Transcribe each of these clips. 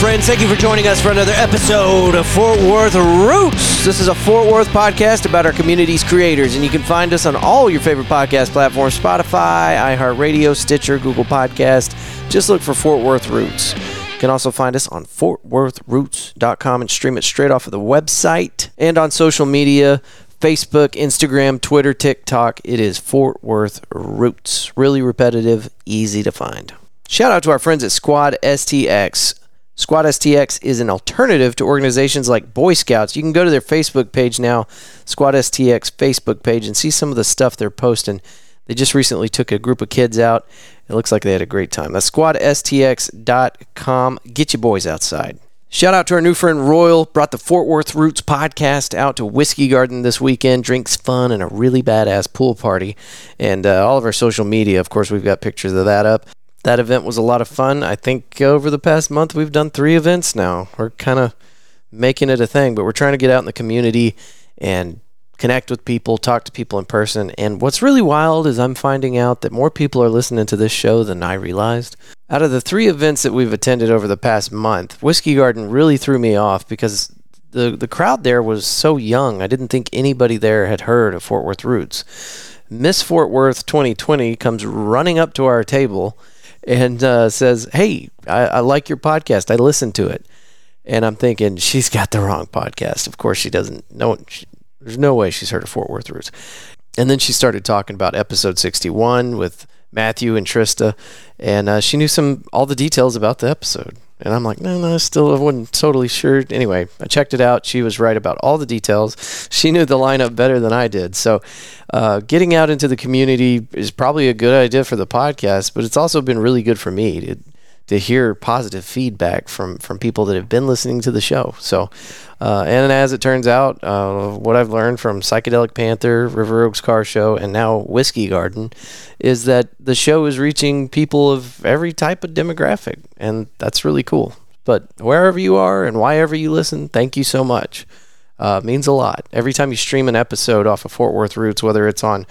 friends. Thank you for joining us for another episode of Fort Worth Roots. This is a Fort Worth podcast about our community's creators, and you can find us on all your favorite podcast platforms Spotify, iHeartRadio, Stitcher, Google Podcast. Just look for Fort Worth Roots. You can also find us on fortworthroots.com and stream it straight off of the website and on social media Facebook, Instagram, Twitter, TikTok. It is Fort Worth Roots. Really repetitive, easy to find. Shout out to our friends at Squad STX. Squad STX is an alternative to organizations like Boy Scouts. You can go to their Facebook page now, Squad STX Facebook page, and see some of the stuff they're posting. They just recently took a group of kids out. It looks like they had a great time. That's squadstx.com. Get your boys outside. Shout out to our new friend Royal. Brought the Fort Worth Roots podcast out to Whiskey Garden this weekend. Drinks fun and a really badass pool party. And uh, all of our social media, of course, we've got pictures of that up that event was a lot of fun. I think over the past month we've done three events now. We're kind of making it a thing, but we're trying to get out in the community and connect with people, talk to people in person. And what's really wild is I'm finding out that more people are listening to this show than I realized. Out of the three events that we've attended over the past month, Whiskey Garden really threw me off because the the crowd there was so young. I didn't think anybody there had heard of Fort Worth Roots. Miss Fort Worth 2020 comes running up to our table and uh, says, "Hey, I, I like your podcast. I listened to it." And I'm thinking she's got the wrong podcast. Of course, she doesn't. No, she, there's no way she's heard of Fort Worth Roots. And then she started talking about episode 61 with Matthew and Trista, and uh, she knew some all the details about the episode. And I'm like, no, no, still I wasn't totally sure. Anyway, I checked it out. She was right about all the details. She knew the lineup better than I did. So, uh, getting out into the community is probably a good idea for the podcast, but it's also been really good for me to to hear positive feedback from from people that have been listening to the show. So, uh, and as it turns out, uh, what I've learned from Psychedelic Panther, River Oaks Car Show, and now Whiskey Garden is that the show is reaching people of every type of demographic, and that's really cool. But wherever you are and wherever you listen, thank you so much. Uh, means a lot. Every time you stream an episode off of Fort Worth Roots, whether it's on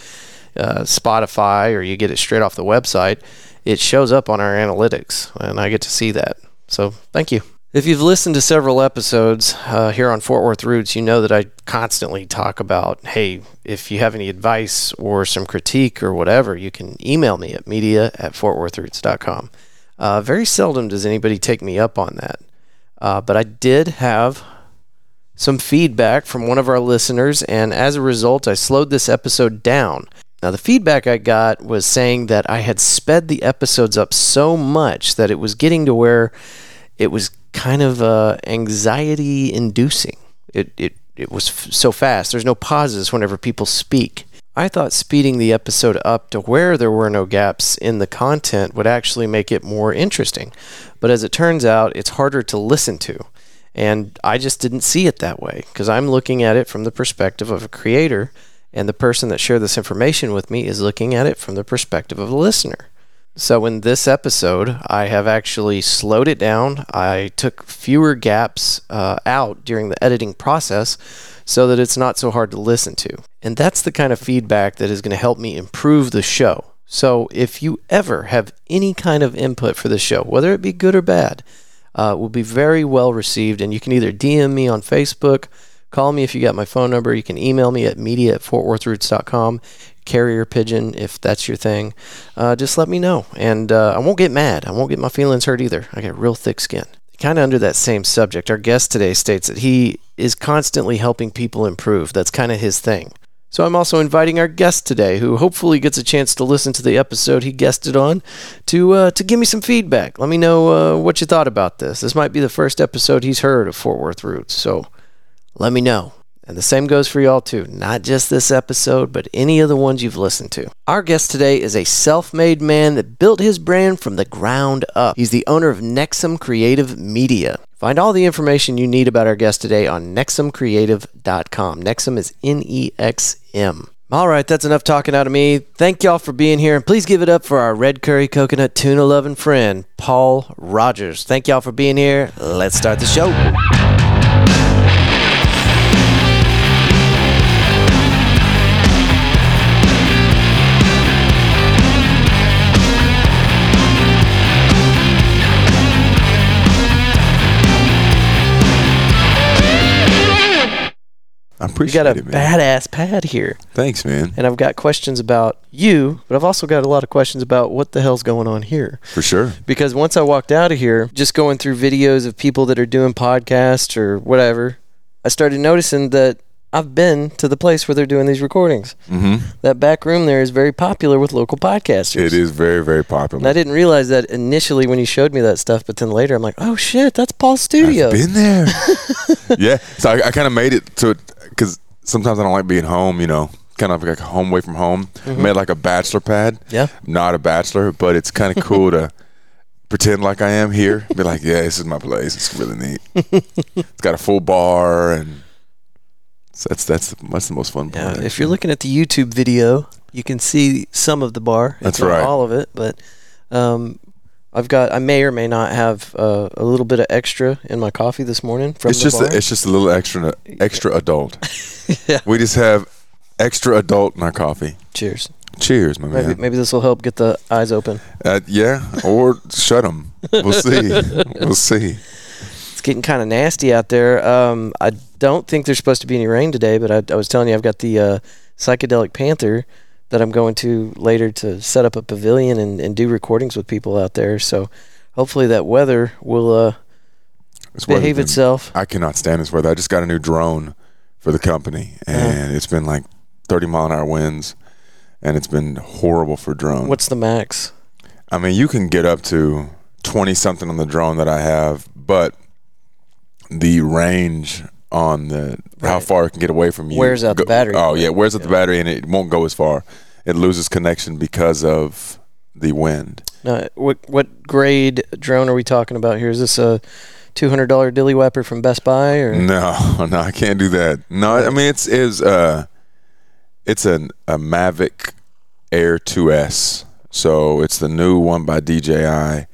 uh, Spotify or you get it straight off the website, it shows up on our analytics, and I get to see that. So thank you. If you've listened to several episodes uh, here on Fort Worth Roots, you know that I constantly talk about hey, if you have any advice or some critique or whatever, you can email me at media at fortworthroots.com. Uh, very seldom does anybody take me up on that. Uh, but I did have some feedback from one of our listeners, and as a result, I slowed this episode down. Now, the feedback I got was saying that I had sped the episodes up so much that it was getting to where it was kind of uh, anxiety inducing. It, it, it was f- so fast. There's no pauses whenever people speak. I thought speeding the episode up to where there were no gaps in the content would actually make it more interesting. But as it turns out, it's harder to listen to. And I just didn't see it that way because I'm looking at it from the perspective of a creator, and the person that shared this information with me is looking at it from the perspective of a listener. So, in this episode, I have actually slowed it down. I took fewer gaps uh, out during the editing process so that it's not so hard to listen to. And that's the kind of feedback that is going to help me improve the show. So, if you ever have any kind of input for the show, whether it be good or bad, uh, will be very well received. And you can either DM me on Facebook, call me if you got my phone number. You can email me at media at fortworthroots.com carrier pigeon if that's your thing. Uh, just let me know, and uh, I won't get mad. I won't get my feelings hurt either. I got real thick skin. Kind of under that same subject, our guest today states that he is constantly helping people improve. That's kind of his thing. So I'm also inviting our guest today, who hopefully gets a chance to listen to the episode he guested on, to uh, to give me some feedback. Let me know uh, what you thought about this. This might be the first episode he's heard of Fort Worth Roots, so let me know. And the same goes for y'all too, not just this episode, but any of the ones you've listened to. Our guest today is a self made man that built his brand from the ground up. He's the owner of Nexum Creative Media. Find all the information you need about our guest today on nexumcreative.com. Nexum is N E X M. All right, that's enough talking out of me. Thank y'all for being here, and please give it up for our red curry coconut tuna loving friend, Paul Rogers. Thank y'all for being here. Let's start the show. Appreciate got a it, badass pad here, Thanks, man. and I've got questions about you, but I've also got a lot of questions about what the hell's going on here. For sure. Because once I walked out of here, just going through videos of people that are doing podcasts or whatever, I started noticing that I've been to the place where they're doing these recordings. hmm That back room there is very popular with local podcasters. It is very, very popular. And I didn't realize that initially when you showed me that stuff, but then later I'm like, oh shit, that's Paul's studio. I've been there. yeah. So I, I kind of made it to it because sometimes I don't like being home. You know, kind of like a home away from home. Mm-hmm. Made like a bachelor pad. Yeah. Not a bachelor, but it's kind of cool to pretend like I am here. Be like, yeah, this is my place. It's really neat. it's got a full bar and. so That's that's that's the most fun Yeah, part. if you're looking at the YouTube video, you can see some of the bar. It's That's not right. all of it, but um, I've got. I may or may not have uh, a little bit of extra in my coffee this morning from it's the just bar. a, it's just a little extra extra adult. Yeah. We just have extra adult in our coffee. Cheers. Cheers, my Maybe man. maybe this will help get the eyes open. Uh, yeah, or shut them. We'll see. we'll see. It's getting kind of nasty out there. Um, I don't think there's supposed to be any rain today, but I, I was telling you I've got the uh, psychedelic panther that I'm going to later to set up a pavilion and, and do recordings with people out there. So hopefully that weather will uh, It's behave itself. I cannot stand this weather. I just got a new drone for the company, and it's been like 30 mile an hour winds, and it's been horrible for drones. What's the max? I mean, you can get up to 20 something on the drone that I have, but the range on the how far it can get away from you Wears out the battery. Oh yeah, wears out the battery, and it won't go as far. It loses connection because of the wind. What what grade drone are we talking about here? Is this a two hundred dollar dilly whapper from Best Buy or No, no, I can't do that. No, I mean it's is uh, it's an a Mavic Air 2S. So it's the new one by DJI.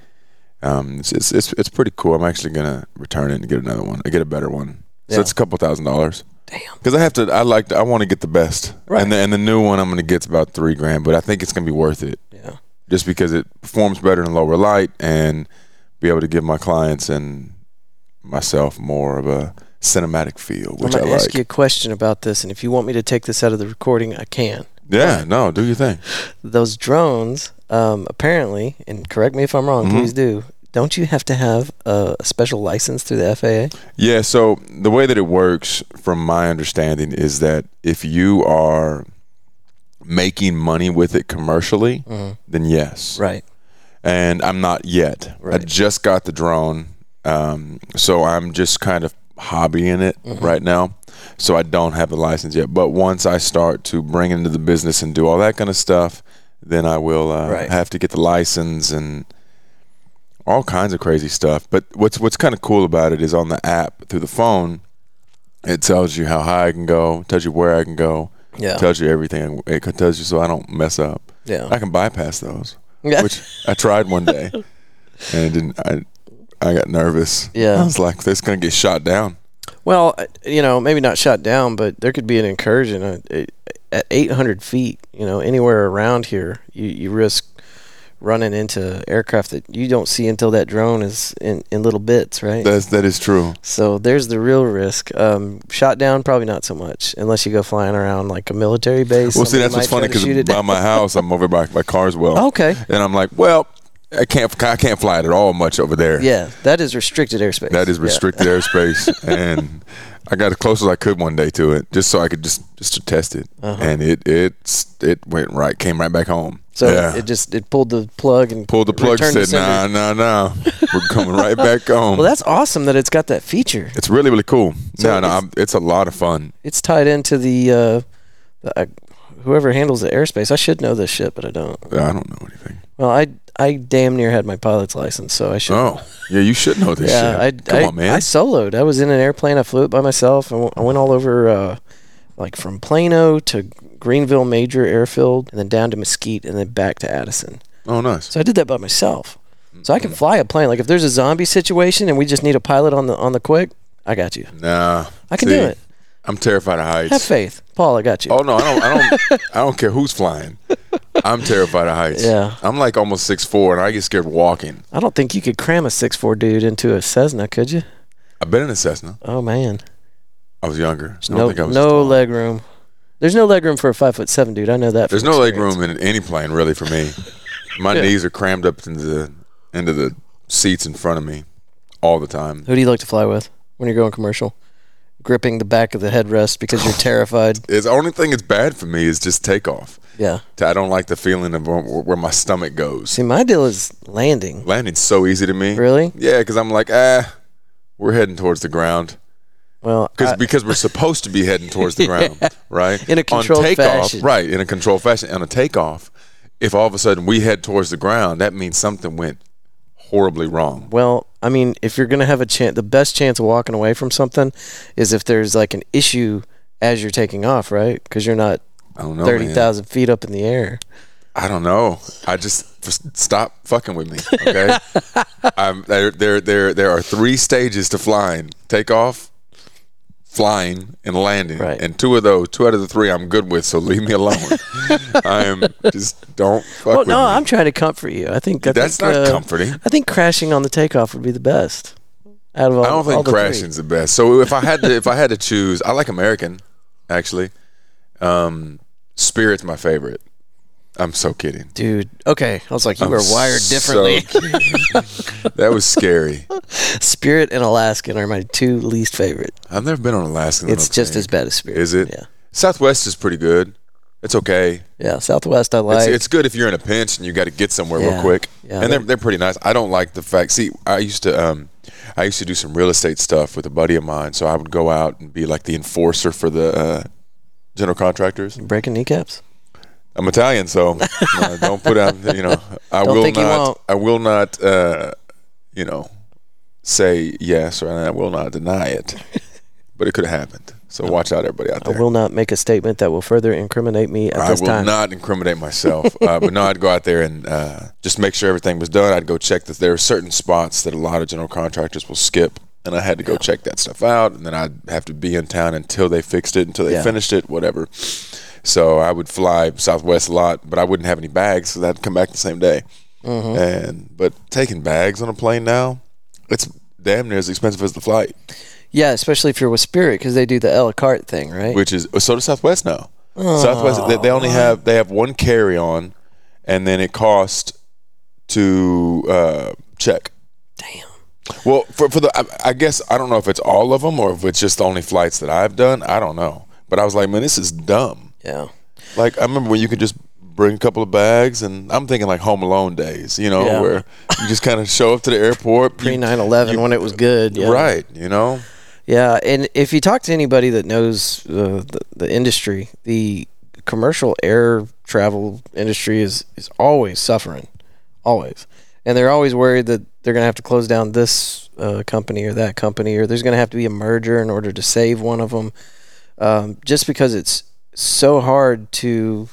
Um, it's, it's it's it's pretty cool. I'm actually gonna return it and get another one. I get a better one. So Yeah. it's a couple thousand dollars. damn? Because I have to. I like. To, I want to get the best. Right. And the and the new one I'm gonna get's about three grand, but I think it's gonna be worth it Yeah. just because it performs better in lower light and be able to give my clients and myself more of a cinematic feel, I'm which I gonna like. ask you a question about this, and if you want me to take this out of the recording, I can. Yeah, no, do your thing. Those drones, um, apparently, and correct me if I'm wrong, Mhm. please do. Don't you have to have a, special license through the FAA? Yeah, so the way that it works, from my understanding, is that if you are making money with it commercially, then yes. Right. And I'm not yet. I just got the drone, um, so I'm just kind of hobbying it Mm-hmm. right now. So I don't have the license yet. But once I start to bring into the business and do all that kind of stuff, then I will uh, Right. have to get the license and all kinds of crazy stuff. But what's what's kind of cool about it is on the app through the phone, it tells you how high I can go, tells you where I can go, Yeah. tells you everything. It tells you so I don't mess up. Yeah. I can bypass those, Yeah. which I tried one day, and it didn't. I I got nervous. Yeah. I was like, "This is gonna get shot down." Well, uh, you know, maybe not shot down, but there could be an incursion uh, at 800 feet. You know, anywhere around here, you, you risk running into aircraft that you don't see until that drone is in, in little bits, right? That's that is true. so there's the real risk. Um, shot down, probably not so much, unless you go flying around like a military base. Well, see, that's what's funny try to shoot because by down. my house, I'm over by by Carswell, okay, and I'm like, well, I can't I can't fly it at all much over there. yeah, that is restricted airspace. That is Yeah. restricted airspace, and I got as close as I could one day to it, just so I could just just to test it, Uh-huh. and it it it went right, came right back home. So yeah. it just it pulled the plug and pulled the plug, said, "Nah, nah, nah, we're coming right back home." Well, that's awesome that it's got that feature. it's really really cool. So no, no, it's- I'm, it's a lot of fun. it's tied into the, uh, the uh, whoever handles the airspace. I should know this shit, but I don't. Yeah, I don't know anything. Well, I I damn near had my pilot's license, so I should. Oh, yeah, you should know this yeah, I. Come I, on, man. I soloed. I was in an airplane. I flew it by myself. I went, went all over, uh, like from Plano to Greenville Major Airfield, and then down to Mesquite, and then back to Addison. oh, nice. So I did that by myself. Mm. So I can fly a plane. Like if there's a zombie situation and we just need a pilot on the on the quick, I got you. Nah, I can see, do it. I'm terrified of heights. Have faith, Paul. I got you. Oh no, I don't. I don't. I don't care who's flying. I'm terrified of heights. Yeah. I'm like almost six four, and I get scared walking. I don't think you could cram a six four dude into a Cessna, could you? I've been in a Cessna. Oh man, I was younger. I don't No, think I was no leg room. There's no leg room for a five foot seven dude. I know that. There's no leg room in any plane really for me. My Yeah. knees are crammed up into the into the seats in front of me all the time. Who do you like to fly with when you're going commercial? Gripping the back of the headrest because you're terrified. It's the only thing that's bad for me is just takeoff. Yeah. I don't like the feeling of where, where my stomach goes. See, my deal is landing. Landing's so easy to me. Really? Yeah, because I'm like, ah, we're heading towards the ground. Well, Because I- because we're supposed to be heading towards the ground, right? In a controlled On takeoff, fashion. right? In a controlled fashion. On a takeoff, if all of a sudden we head towards the ground, that means something went horribly wrong. well, I mean, if you're gonna have a chance, the best chance of walking away from something is if there's like an issue as you're taking off, right? Because you're not I don't know. thirty thousand feet up in the air. I don't know. I just, just stop fucking with me, okay? I'm, there, there, there, there are three stages to flying: takeoff, flying, and landing. Right. And two of those, two out of the three, I'm good with. So leave me alone. I am just don't fuck Well, no, me. I'm trying to comfort you. I think I That's think, not uh, comforting. I think crashing on the takeoff would be the best. Out of all, I don't think the three. crashing's the best. So if I had to, if I had to choose, I like American, actually. Um, Spirit's my favorite. I'm so kidding. dude. Okay, I was like, you I'm were wired differently. kidding. that was scary. Spirit and Alaskan are my two least favorite. I've never been on Alaska. It's just as bad as Spirit. Is it? Yeah. Southwest is pretty good. It's okay. Yeah. Southwest, I It's, like. it's good if you're in a pinch and you got to get somewhere Yeah. real quick. Yeah, and they're they're- they're pretty nice. I don't like the fact. See, I used to um, I used to do some real estate stuff with a buddy of mine. So I would go out and be like the enforcer for the uh, general contractors. breaking kneecaps. I'm Italian, so uh, don't put out. You know, I Don't will not. I will not. Uh, you know, say yes or I will not deny it. but it could have happened. So watch out, everybody out there. I will not make a statement that will further incriminate me at I this will time. not incriminate myself. uh, but no, I'd go out there and uh, just make sure everything was done. I'd go check that there are certain spots that a lot of general contractors will skip. And I had to go check that stuff out. And then I'd have to be in town until they fixed it, until they Yeah. finished it, whatever. So I would fly Southwest a lot, but I wouldn't have any bags, so I'd come back the same day. Mm-hmm. And but taking bags on a plane now, it's damn near as expensive as the flight, Yeah, especially if you're with Spirit because they do the a la carte thing, right? which is so does Southwest now. Southwest they, they only have they have one carry on, and then it costs to uh, check. Damn. Well, for for the I, I guess I don't know if it's all of them or if it's just the only flights that I've done. I don't know, but I was like, man, this is dumb. Yeah. Like I remember when you could just bring a couple of bags, and I'm thinking like Home Alone days, you know, Yeah. where you just kind of show up to the airport, pre 9/11 when it was good. Yeah. right? You know, Yeah, and if you talk to anybody that knows uh, the, the industry, the commercial air travel industry is, is always suffering, always. And they're always worried that they're going to have to close down this uh, company or that company, or there's going to have to be a merger in order to save one of them. Um, just because it's so hard to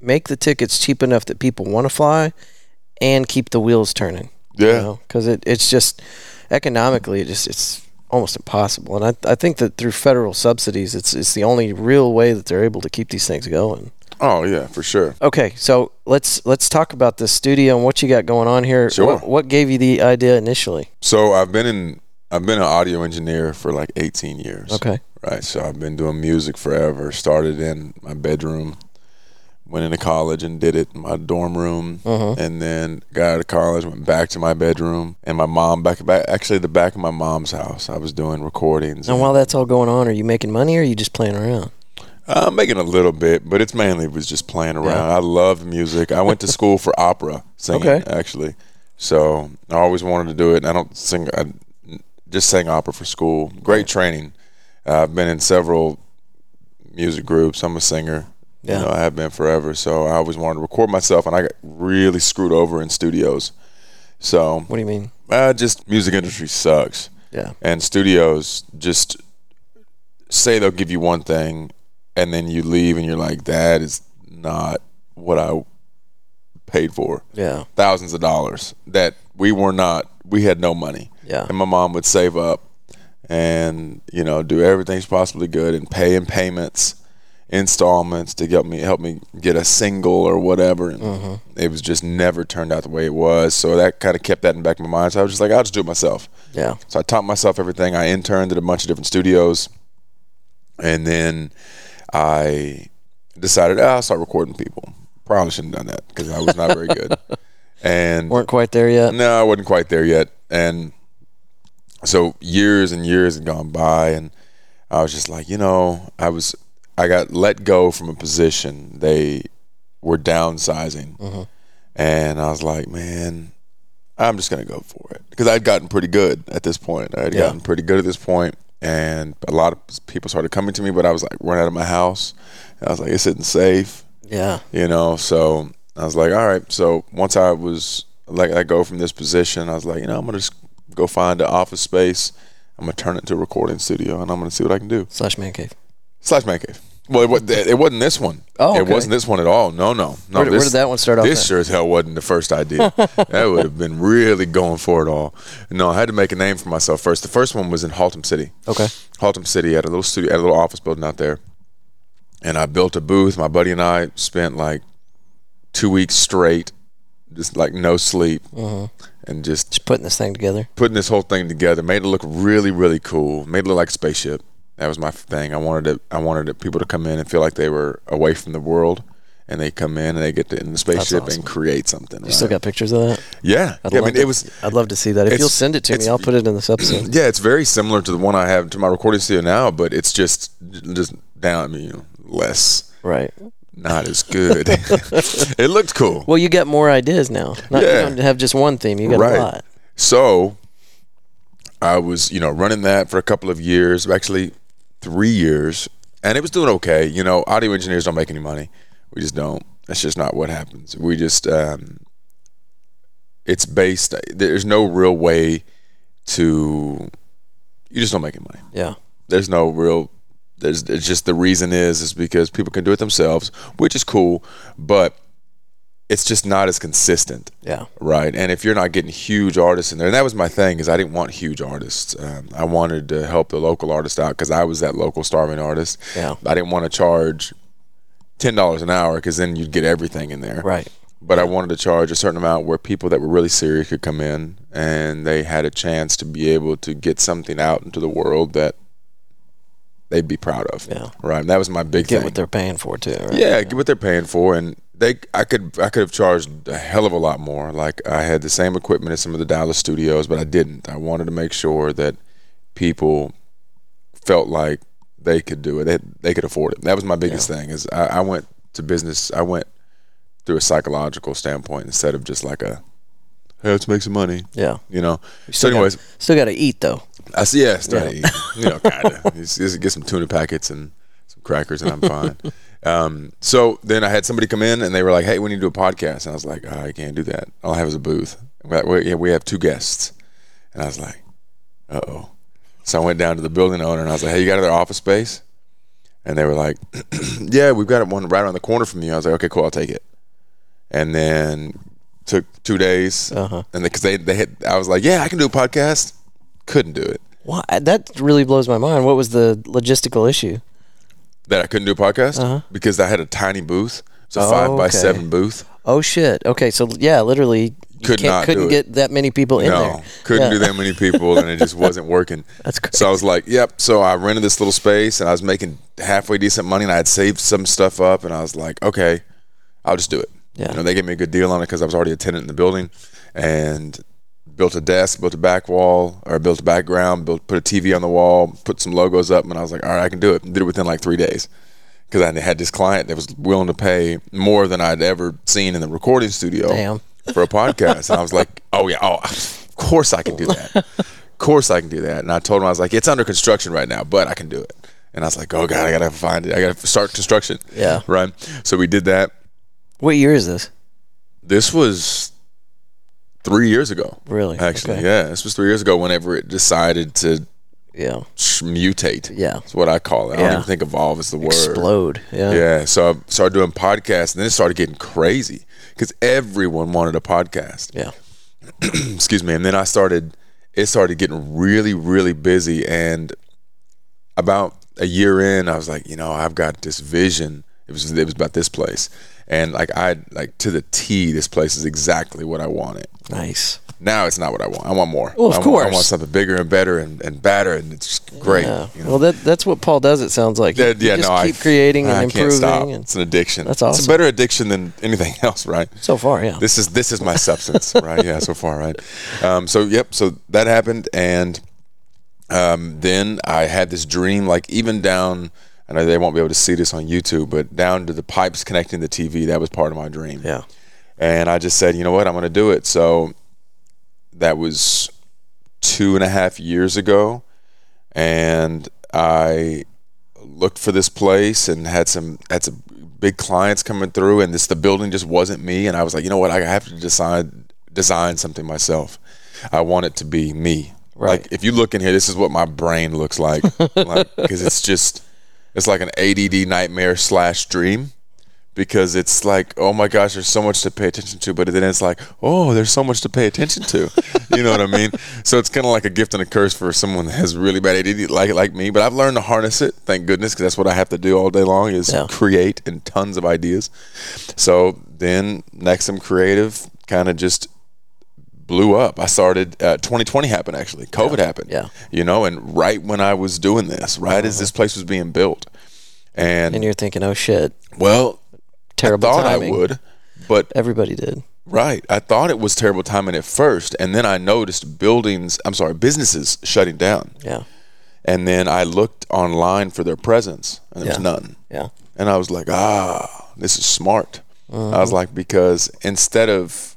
make the tickets cheap enough that people want to fly and keep the wheels turning yeah. because it, it's just economically it just it's almost impossible and I, I think that through federal subsidies it's it's the only real way that they're able to keep these things going Oh yeah, for sure. okay so let's let's talk about the studio and what you got going on here Sure. what, what gave you the idea initially So I've been in I've been an audio engineer for like 18 years. okay Right. So I've been doing music forever. Started in my bedroom, went into college and did it in my dorm room, Uh-huh. and then got out of college, went back to my bedroom, and my mom back back actually the back of my mom's house. I was doing recordings. and while that's all going on are you making money or are you just playing around I'm making a little bit, but it's mainly was just playing around. I love music. I went to school for opera singing, Okay. actually. So I always wanted to do it. And I don't sing. I just sang opera for school. Great training. Uh, I've been in several music groups. I'm a singer. Yeah. You know, I have been forever. So I always wanted to record myself, and I got really screwed over in studios. So what do you mean uh, just music industry sucks yeah and studios just say they'll give you one thing and then you leave and you're like that is not what i paid for yeah thousands of dollars that we were not we had no money Yeah. and my mom would save up and you know do everything's possibly good and pay in payments installments to help me help me get a single or whatever and Mm-hmm. it was just never turned out the way it was so that kind of kept that in the back of my mind so i was just like i'll just do it myself yeah so I taught myself everything. I interned at a bunch of different studios, and then I decided oh, I'll start recording people. Probably shouldn't have done that because I was not very good. And Weren't quite there yet. no, I wasn't quite there yet. And so years and years had gone by, and I was just like, you know, I was, I got let go from a position. They were downsizing, mm-hmm. and I was like, man, I'm just gonna go for it because I'd gotten pretty good at this point. I had Yeah. gotten pretty good at this point, and a lot of people started coming to me, but I was like running out of my house. And I was like, it's isn't safe Yeah. you know so i was like all right so once i was like i go from this position i was like you know i'm gonna just go find an office space i'm gonna turn it into a recording studio and i'm gonna see what i can do Slash man cave. slash man cave well it, it wasn't this one Oh, it okay. wasn't this one at all no no no Where, where did that one start off? this sure as hell wasn't the first idea. that would have been really going for it all. No, I had to make a name for myself first. The first one was in Haltom City. Okay. Haltom City had a little studio, at a little office building out there. And I built a booth. My buddy and I spent like two weeks straight, just like no sleep, mm-hmm. and just Just putting this thing together. putting this whole thing together. Made it look really, really cool. Made it look like a spaceship. That was my thing. I wanted it. I wanted it, people to come in and feel like they were away from the world, and they come in and they get to, in the spaceship awesome. and create something. You right? still got pictures of that? yeah, I'd yeah. I love mean, to, it was I'd love to see that. If you'll send it to me, I'll put it in this episode. Yeah, it's very similar to the one I have to my recording studio now, but it's just just down. I mean, you know, less, Right. Not as good. it looked cool. Well, you got more ideas now. Not, Yeah. You don't have just one theme. You got Right. a lot. So I was, you know, running that for a couple of years, actually three years, and it was doing okay. You know, audio engineers don't make any money. We just don't. That's just not what happens. We just, um, it's based. There's no real way to. You just don't make any money. Yeah. there's no real there's it's just the reason is is because people can do it themselves which is cool but it's just not as consistent Yeah. right and if you're not getting huge artists in there and that was my thing is i didn't want huge artists um, i wanted to help the local artist out because i was that local starving artist Yeah. i didn't want to charge $10 an hour because then you'd get everything in there Right. but I wanted to charge a certain amount where people that were really serious could come in and they had a chance to be able to get something out into the world that they'd be proud of. Yeah. Right. And that was my big thing. Get thing. what they're paying for too. Right? yeah, get what they're paying for and they I could I could have charged a hell of a lot more. Like I had the same equipment as some of the Dallas studios, but I didn't. I wanted to make sure that people felt like they could do it. They, they could afford it. That was my biggest thing. Is I, I went to business. I went through a psychological standpoint instead of just like a hey, let's make some money. Yeah. You know. So, anyways, still got to eat though. I see. Yeah, still eat, you know, kind of. Just, just get some tuna packets and some crackers, and I'm fine. um, so then I had somebody come in, and they were like, "Hey, we need to do a podcast," and I was like, oh, "I can't do that. All I have is a booth. We, we- yeah, we have two guests," and I was like, "Uh oh." So I went down to the building owner, and I was like, "Hey, you got another office space?" And they were like, "Yeah, we've got one right around the corner from you." I was like, "Okay, cool, I'll take it." And then took two days, Uh-huh. and because they, they had, I was like, "Yeah, I can do a podcast." Couldn't do it. Why? That really blows my mind. What was the logistical issue? that I couldn't do a podcast Uh-huh. because I had a tiny booth. It's a Oh, five by okay. seven booth. Oh shit. Okay, so yeah, literally you Could can't- couldn't get that many people in no, there. couldn't Yeah. do that many people, and it just wasn't working. That's crazy. So I was like, "Yep." So I rented this little space, and I was making halfway decent money, and I had saved some stuff up, and I was like, "Okay, I'll just do it." Yeah. You know, they gave me a good deal on it because I was already a tenant in the building, and built a desk, built a back wall, or built a background, built put a TV on the wall, put some logos up, and I was like, "All right, I can do it." Did it within like three days. Because I had this client that was willing to pay more than I'd ever seen in the recording studio Damn. for a podcast. And I was like, oh, yeah, oh, of course I can do that. Of course I can do that. And I told him, I was like, it's under construction right now, but I can do it. And I was like, oh, God, I got to find it. I got to start construction. Yeah. Right. So we did that. What year is this? This was three years ago. Really? Actually, Okay. yeah. This was three years ago whenever it decided to Yeah. sh- mutate. Yeah. That's what I call it. I don't even think evolve is the word. Explode. Yeah. Yeah, so I started doing podcasts, and then it started getting crazy because everyone wanted a podcast. Yeah. Excuse me, and then I started. It started getting really, really busy, and about a year in, I was like, you know, I've got this vision. It was it was about this place, and like I like to the T, this place is exactly what I wanted. Nice. Now it's not what I want. I want more. Well, of I want, course. I want something bigger and better and, and badder, and it's great. Yeah. you know? Well, that that's what Paul does. It sounds like. Yeah, You yeah, just no, keep I, creating and I improving. Can't stop. And It's an addiction. That's awesome. It's a better addiction than anything else, right? so far, yeah. This is this is my substance, right? Yeah, so far, right? Um, so yep, so that happened, and um, then I had this dream, like even down. I know they won't be able to see this on YouTube, but down to the pipes connecting the TV, that was part of my dream. yeah. And I just said, you know what, I'm going to do it. So that was two and a half years ago. And I looked for this place and had some had some big clients coming through and this the building just wasn't me and I was like, you know what, I have to decide design something myself. I want it to be me. Right. Like if you look in here, this is what my brain looks like. like because it's just it's like an ADD nightmare slash dream because it's like, oh my gosh, there's so much to pay attention to, but then it's like, oh, there's so much to pay attention to. you know what I mean? So it's kind of like a gift and a curse for someone that has really bad ADD like like me. But I've learned to harness it, thank goodness, because that's what I have to do all day long is Yeah. create and tons of ideas. So then Nexum Creative kind of just blew up. I started uh, 2020 happened actually. COVID happened. Yeah. You know, and right when I was doing this, right as this place was being built, and, And you're thinking, oh shit, well, terrible I thought timing. I would, but Everybody did. right, I thought it was terrible timing at first, and then I noticed buildings. I'm sorry, businesses shutting down, Yeah. and then I looked online for their presence, and there was Yeah. none. Yeah. And I was like, ah, this is smart. I Uh-huh. was like, because instead of,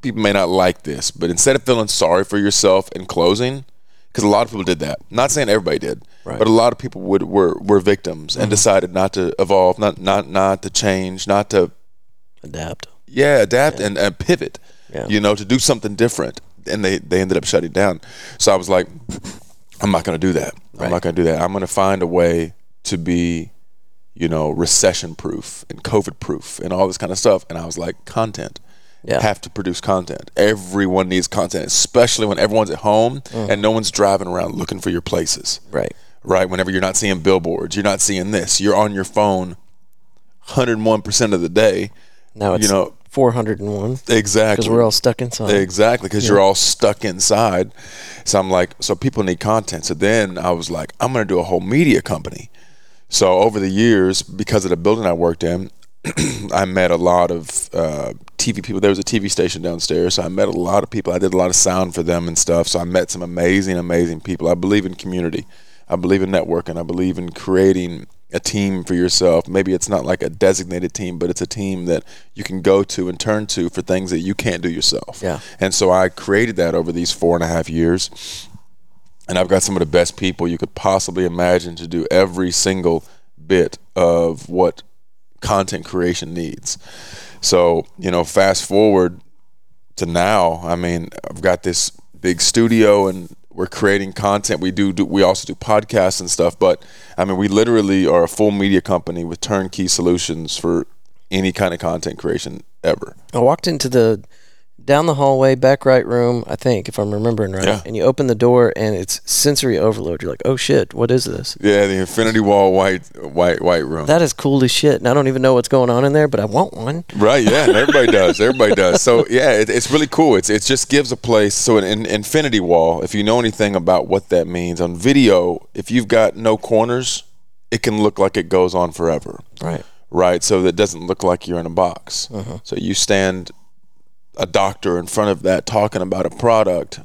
people may not like this, but instead of feeling sorry for yourself and closing, because a lot of people did that. not saying everybody did, Right. but a lot of people would were were victims and mm-hmm. decided not to evolve, not not not to change, not to Adapt. yeah adapt and, and pivot Yeah. you know to do something different. And they they ended up shutting down. So i was like i'm not going to do that. I'm not going to do that. I'm going to find a way to be you know recession proof and covid proof and all this kind of stuff. And i was like content Yeah. have to produce content everyone needs content especially when everyone's at home Mm. and no one's driving around looking for your places Right. right whenever you're not seeing billboards you're not seeing this you're on your phone 101% of the day Now it's you know 401 exactly because we're all stuck inside. Exactly, because you're all stuck inside. So I'm like, so people need content. So then I was like, I'm going to do a whole media company. So over the years, because of the building I worked in, I met a lot of uh, TV people. There was a TV station downstairs, so I met a lot of people. I did a lot of sound for them and stuff. So I met some amazing, amazing people. I believe in community. I believe in networking. I believe in creating a team for yourself. Maybe it's not like a designated team, but it's a team that you can go to and turn to for things that you can't do yourself. Yeah. And so I created that over these four and a half years. And I've got some of the best people you could possibly imagine to do every single bit of what content creation needs. So, you know, fast forward to now, I mean, I've got this big studio and we're creating content. We do, do we also do podcasts and stuff, but I mean, we literally are a full media company with turnkey solutions for any kind of content creation ever. I walked into the down the hallway, back right room, I think, if I'm remembering right. Yeah. And you open the door and it's sensory overload. You're like, oh shit, what is this? Yeah, the infinity wall white white white room. That is cool as shit. And I don't even know what's going on in there, but I want one. Right, yeah, everybody does. Everybody does. So yeah, it, it's really cool. It's it just gives a place. So an, in infinity wall, if you know anything about what that means on video, if you've got no corners, it can look like it goes on forever. Right. Right, so that doesn't look like you're in a box. Uh-huh. So you stand a doctor in front of that talking about a product.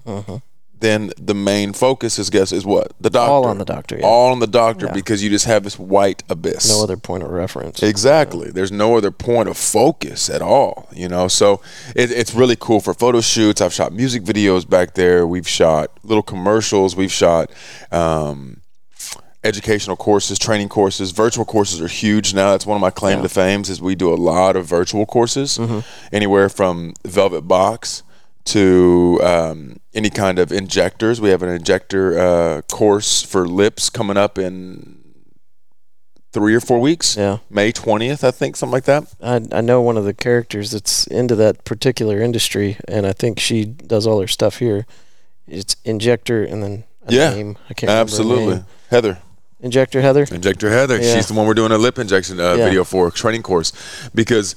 Then the main focus is guess is what the doctor. All on the doctor, yeah. All on the doctor Yeah. because you just have this white abyss. No other point of reference. Exactly. There's no other point of focus at all, you know. So it, it's really cool for photo shoots. I've shot music videos back there. We've shot little commercials. We've shot um, educational courses, training courses. Virtual courses are huge now. That's one of my claim to fames is we do a lot of virtual courses, anywhere from Velvet Box to um, any kind of injectors. We have an injector uh, course for lips coming up in three or four weeks. Yeah. May 20th, I think, something like that. I, I know one of the characters that's into that particular industry, and I think she does all her stuff here. It's Injector and then a Yeah, name. I can't Absolutely. Heather. Injector Heather? Injector Heather. Yeah. She's the one we're doing a lip injection uh, Yeah. video for, training course. Because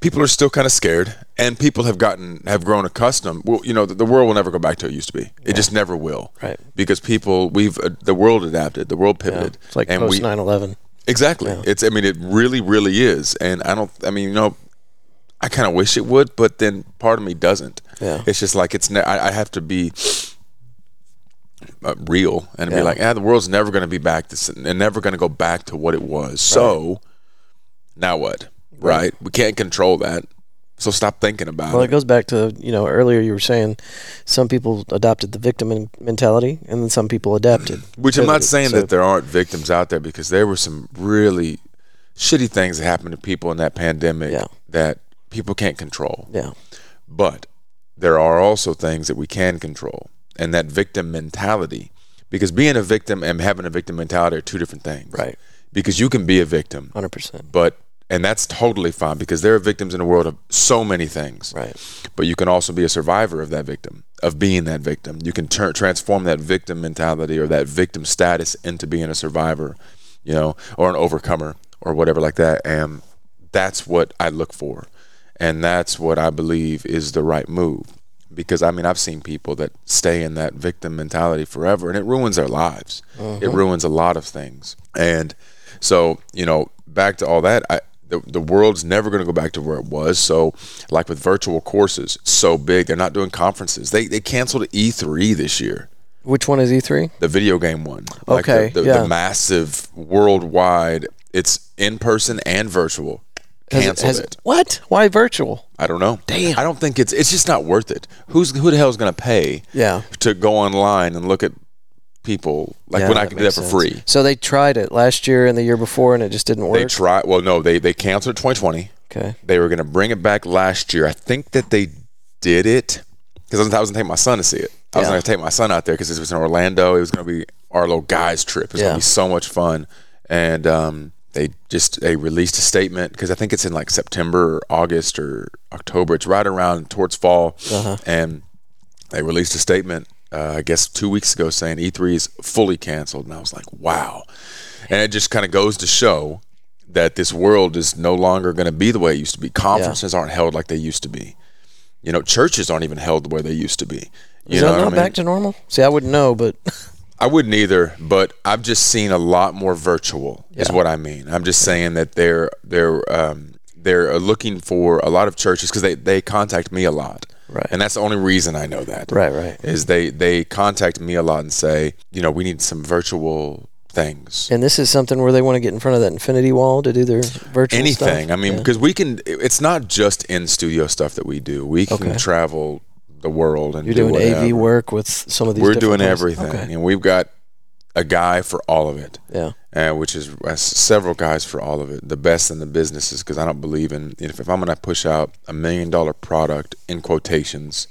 people are still kind of scared, and people have gotten have grown accustomed. Well, you know, the, the world will never go back to it used to be. It just never will. Right. Because people, we've uh, the world adapted, the world pivoted, It's like and post we 9/11. exactly. It's. I mean, it really, really is. And I don't. I mean, you know, I kind of wish it would, but then part of me doesn't. Yeah. It's just like it's. Ne- I, I have to be. Uh, real and be like, ah, the world's never going to be back to, s- and never going to go back to what it was. So, now what? Right? We can't control that. So stop thinking about Well, it. Well, it goes back to you know earlier you were saying some people adopted the victim mentality, and then some people adapted. Which I'm not saying So- that there aren't victims out there because there were some really shitty things that happened to people in that pandemic Yeah. that people can't control. Yeah, But there are also things that we can control. And that victim mentality, because being a victim and having a victim mentality are two different things. right, Because you can be a victim, hundred percent. but, and that's totally fine because there are victims in the world of so many things. Right, But you can also be a survivor of that victim, of being that victim. You can turn transform that victim mentality or that victim status into being a survivor, you know, or an overcomer or whatever like that. And that's what I look for. And that's what I believe is the right move. Because I mean, I've seen people that stay in that victim mentality forever and it ruins their lives. It uh-huh. ruins a lot of things. And so, you know, back to all that, I, the, the world's never going to go back to where it was. So, like with virtual courses, so big, they're not doing conferences. They, they canceled E3 this year, which one is E three? the video game one. Like Okay, the, the, yeah. the massive worldwide, it's in person and virtual. Canceled it. What? Why virtual? I don't know. Damn. I don't think it's it's just not worth it. Who's who the hell is going to pay Yeah, to go online and look at people like Yeah, when I can do that for sense. free? So they tried it last year and the year before, and it just didn't work. They tried. Well, no, they they canceled 2020. okay, They were going to bring it back last year. I think that they did it because I was going to take my son to see it. I was Yeah. going to take my son out there because it was in Orlando. It was going to be our little guys trip. It was going to be so much fun. And um, they just they released a statement because I think it's in like September or August or October. It's right around towards fall, Uh-huh. and they released a statement. Uh, I guess two weeks ago saying E3 is fully canceled, and I was like, wow. And it just kind of goes to show that this world is no longer going to be the way it used to be. Conferences aren't held like they used to be. You know, churches aren't even held the way they used to be. You is know that not I mean? back to normal? See, I wouldn't know, but I wouldn't either, but I've just seen a lot more virtual. Is what I mean. I'm just saying that they're they're um, they're looking for a lot of churches because they they contact me a lot, Right. And that's the only reason I know that. Right, right. Is they they contact me a lot and say, you know, we need some virtual things. and this is something where they want to get in front of that infinity wall to do their virtual anything. stuff? I mean, Yeah. because we can. It's not just in studio stuff that we do. We can Okay. travel the world and you're do doing whatever. AV work with some of these. We're doing places. everything, Okay. and we've got a guy for all of it. Yeah. uh, which is uh, several guys for all of it. The best in the business is because I don't believe in if, if I'm going to push out a million dollar product in quotations,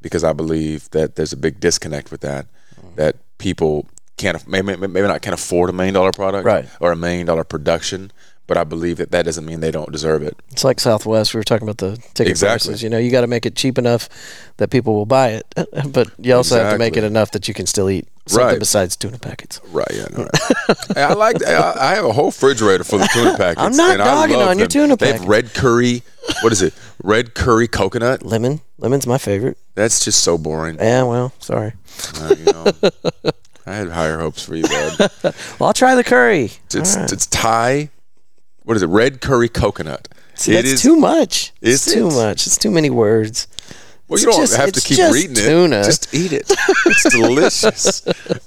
because I believe that there's a big disconnect with that, Mm-hmm. that people can't maybe maybe not can afford a million dollar product Right. or a million dollar production. But I believe that that doesn't mean they don't deserve it. It's like Southwest. We were talking about the ticket Exactly. prices. You know, you got to make it cheap enough that people will buy it, but you also have to make it enough that you can still eat something Right. besides tuna packets. Right? Yeah. No, right. Hey, I like. I, I have a whole refrigerator full of tuna packets. I'm not dogging love on your them. tuna They have red curry. What is it? Red curry coconut. Lemon, lemon's my favorite. That's just so boring. Yeah, well, sorry. Uh, you know, I had higher hopes for you, bud. Well, I'll try the curry. It's right. it's Thai. What is it? Red curry coconut. See, It that's is- too much. It's too it? much. It's too many words. Well, you It's don't just- have to keep reading tuna. it. Just eat it. It's delicious.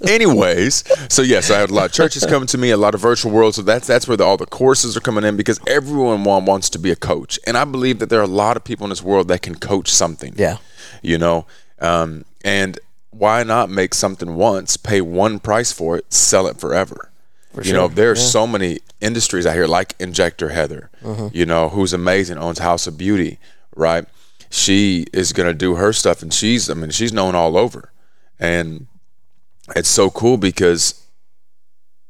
Anyways, so yes, I had a lot of churches coming to me, a lot of virtual worlds. So that's that's where the, all the courses are coming in because everyone wa- wants to be a coach, and I believe that there are a lot of people in this world that can coach something. Yeah. you know, um, and why not make something once, pay one price for it, sell it forever? You know, sure. there are Yeah. so many industries out here, like Injector Heather, Mm-hmm. you know, who's amazing, owns House of Beauty, right? She is gonna do her stuff, and she's, I mean, she's known all over, and it's so cool because,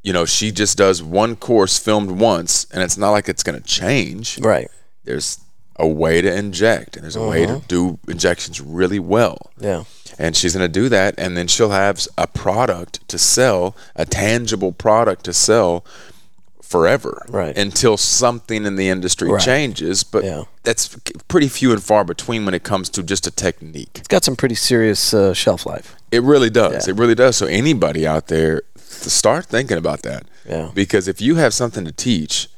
you know, she just does one course filmed once, and it's not like it's gonna change. Right. There's a way to inject, and there's a way Uh-huh. to do injections really well Yeah. And she's going to do that and then she'll have a product to sell a tangible product to sell forever Right. until something in the industry Right. changes but Yeah. that's pretty few and far between when it comes to just a technique It's got some pretty serious uh, shelf life. it really does Yeah. it really does so anybody out there start thinking about that Yeah. because if you have something to teach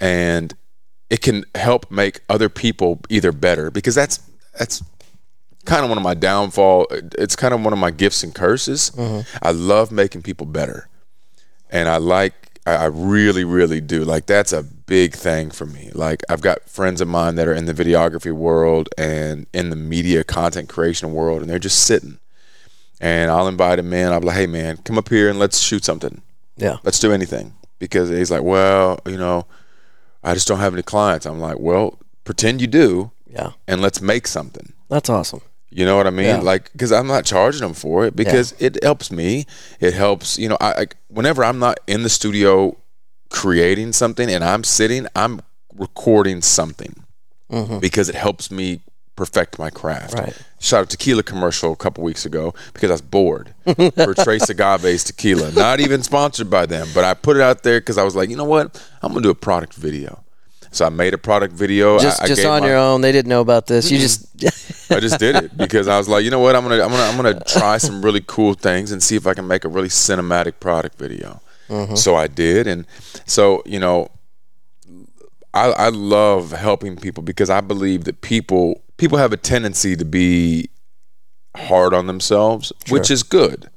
and it can help make other people either better because that's that's kind of one of my downfall it's kind of one of my gifts and curses mm-hmm. i love making people better and i like I really, really do. Like that's a big thing for me. Like I've got friends of mine that are in the videography world and in the media content creation world, and they're just sitting. And I'll invite them in. I'll be like, "Hey, man, come up here and let's shoot something." Yeah. let's do anything because he's like well you know i just don't have any clients i'm like well pretend you do Yeah. and let's make something That's awesome. You know what i mean Yeah. like because i'm not charging them for it because it helps me it helps you know I, I whenever i'm not in the studio creating something and i'm sitting i'm recording something mm-hmm. because it helps me perfect my craft Right. shot a tequila commercial a couple weeks ago because I was bored for Tres Agaves tequila. Not even sponsored by them, but I put it out there because I was like, you know what? I'm gonna do a product video. So I made a product video. Just I, just gave on my- your own. They didn't know about this. You just I just did it because I was like, you know what? I'm gonna I'm gonna I'm gonna try some really cool things and see if I can make a really cinematic product video. Mm-hmm. So I did, and so you know, I I love helping people because I believe that people people have a tendency to be hard on themselves, which is good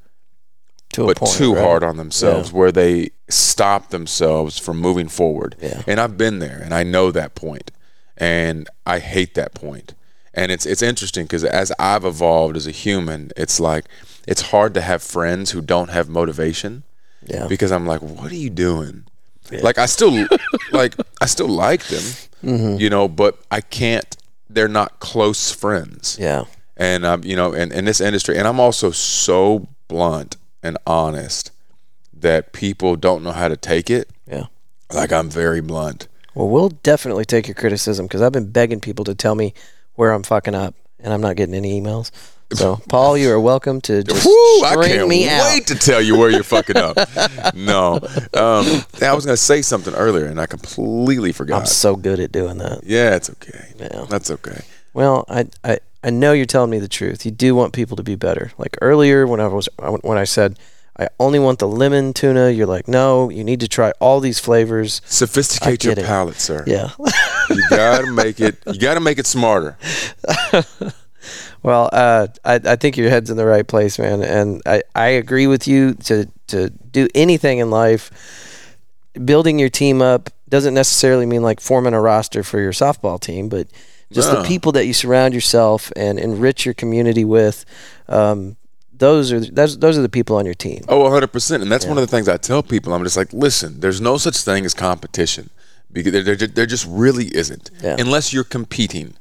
to but point, too right? hard on themselves where they stop themselves from moving forward. Yeah. And I've been there and I know that point. And I hate that point. And it's it's interesting because as I've evolved as a human, it's like it's hard to have friends who don't have motivation Yeah. because I'm like, what are you doing? Like I still like I still like them, Mm-hmm. you know, but I can't. They're not close friends Yeah. and um, you know, in, in this industry, and I'm also so blunt and honest that people don't know how to take it. Yeah. Like I'm very blunt. Well, we'll definitely take your criticism because I've been begging people to tell me where I'm fucking up, and I'm not getting any emails. So, Paul, you are welcome to just Woo, I can't me wait out. to tell you where you're fucking up. no, um, I was gonna say something earlier, and I completely forgot. I'm so good at doing that. yeah, it's okay. Yeah. That's okay. Well, I, I I know you're telling me the truth. You do want people to be better. Like earlier when I was when I said I only want the lemon tuna, you're like, no, you need to try all these flavors. Sophisticate your it. palate, sir. Yeah. You gotta make it. You gotta make it smarter. Well, uh, I, I think your head's in the right place, man, and I, I agree with you to to do anything in life. Building your team up doesn't necessarily mean like forming a roster for your softball team, but just the people that you surround yourself and enrich your community with. Um, those are those, those are the people on your team. Oh, 100%. And that's one of the things I tell people. I'm just like, listen, there's no such thing as competition because there, there, just really isn't. Yeah. Unless you're competing.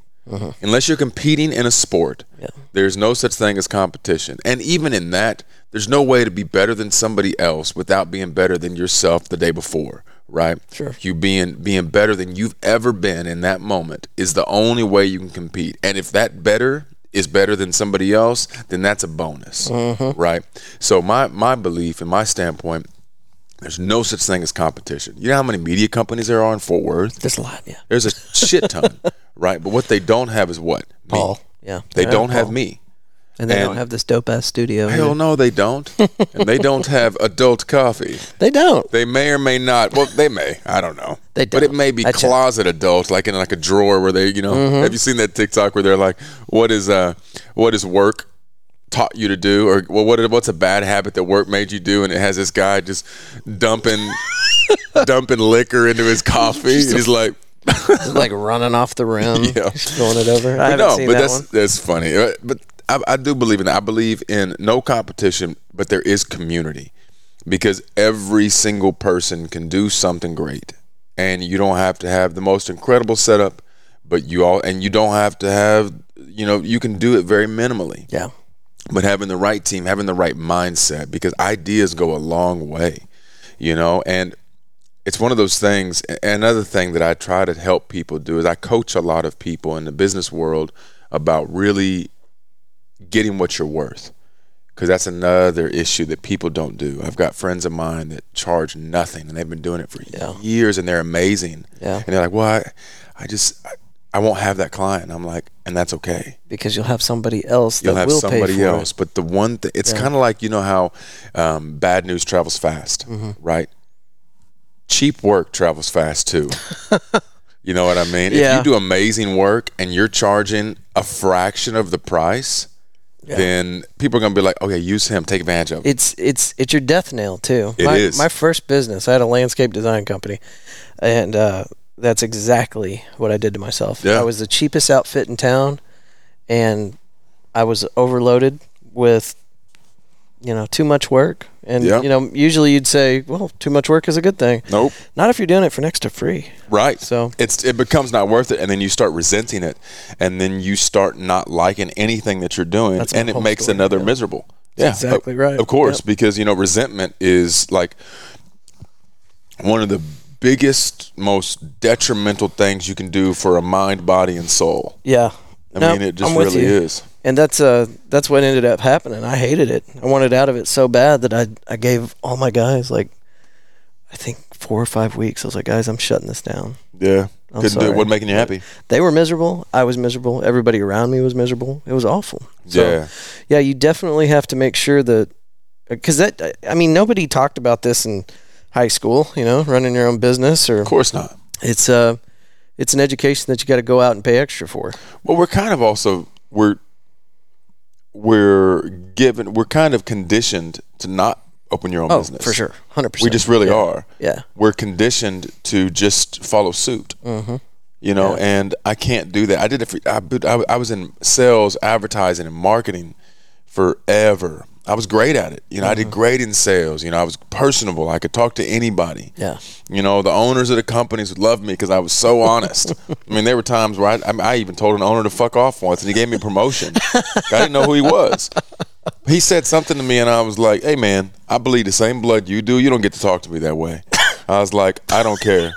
Unless you're competing in a sport, Yeah. there's no such thing as competition. And even in that, there's no way to be better than somebody else without being better than yourself the day before, right? Sure. You being being better than you've ever been in that moment is the only way you can compete. And if that better is better than somebody else, then that's a bonus, mm-hmm. right? So my my belief and my standpoint, there's no such thing as competition. You know how many media companies there are in Fort Worth? There's a lot, yeah. There's a shit ton, right? But what they don't have is what? Me. Paul, yeah. They Yeah, don't have me. And they don't have this dope ass studio. Hell either. no, they don't. and they don't have adult coffee. They don't. They may or may not. Well, they may. I don't know. They don't. But it may be I closet adult, like in like a drawer where they, you know. Mm-hmm. Have you seen that TikTok where they're like, "What is uh, what is work taught you to do?" Or well, what what's a bad habit that work made you do? And it has this guy just dumping dumping liquor into his coffee. and he's like, like running off the rim, Yeah. just throwing it over. I But no, but that that's one. that's funny. But I, I do believe in that. I believe in no competition, but there is community because every single person can do something great, and you don't have to have the most incredible setup, but you all and you don't have to have you know you can do it very minimally Yeah, but having the right team, having the right mindset, because ideas go a long way, you know. And it's one of those things. Another thing that I try to help people do is I coach a lot of people in the business world about really getting what you're worth. because that's another issue that people don't do. I've got friends of mine that charge nothing, and they've been doing it for Yeah. years, and they're amazing. Yeah. And they're like, "Well, I, I just, I, I won't have that client." I'm like, and that's okay. because you'll have somebody else You'll have will somebody pay for else. But the one thing, it's kind of like you know how um, bad news travels fast, Mm-hmm. right? Cheap work travels fast too. you know what I mean? If you do amazing work and you're charging a fraction of the price, then people are gonna be like, okay, use him, take advantage of it. it. It's it's it's your death nail too. It my, is. my first business. I had a landscape design company, and uh, that's exactly what I did to myself. Yeah. I was the cheapest outfit in town, and I was overloaded with, you know, too much work. And Yeah. you know, usually you'd say, well, too much work is a good thing. Nope. Not if you're doing it for next to free. Right. So- it's it becomes not worth it, and then you start resenting it, and then you start not liking anything that you're doing, That's and it makes story, another yeah. miserable. Yeah, exactly right. Of course, Yep. because you know resentment is like one of the biggest, most detrimental things you can do for a mind, body, and soul. Yeah. I No, mean, it just really you. is. And that's uh that's what ended up happening. I hated it. I wanted out of it so bad that I I gave all my guys like I think four or five weeks. I was like, guys, I'm shutting this down. Yeah, I'm couldn't do sorry. it. Wasn't making you happy. They were miserable. I was miserable. Everybody around me was miserable. It was awful. So, yeah, yeah, you definitely have to make sure that because that I mean nobody talked about this in high school. You know, running your own business or of course not. it's uh it's an education that you got to go out and pay extra for. Well, we're kind of also we're we're given we're kind of conditioned to not open your own Oh, business for sure, hundred percent. We just really are. yeah. We're conditioned to just follow suit. Mm-hmm. You know, and I can't do that. I did it for I, I was in sales, advertising, and marketing forever. I was great at it. You know, I Mm-hmm. did great in sales. You know, I was personable. I could talk to anybody. Yeah. You know, the owners of the companies would love me because I was so honest. I mean, there were times where I, I, I even told an owner to fuck off once, and he gave me a promotion. I didn't know who he was. He said something to me, and I was like, "Hey, man, I bleed the same blood you do. You don't get to talk to me that way." I was like, "I don't care."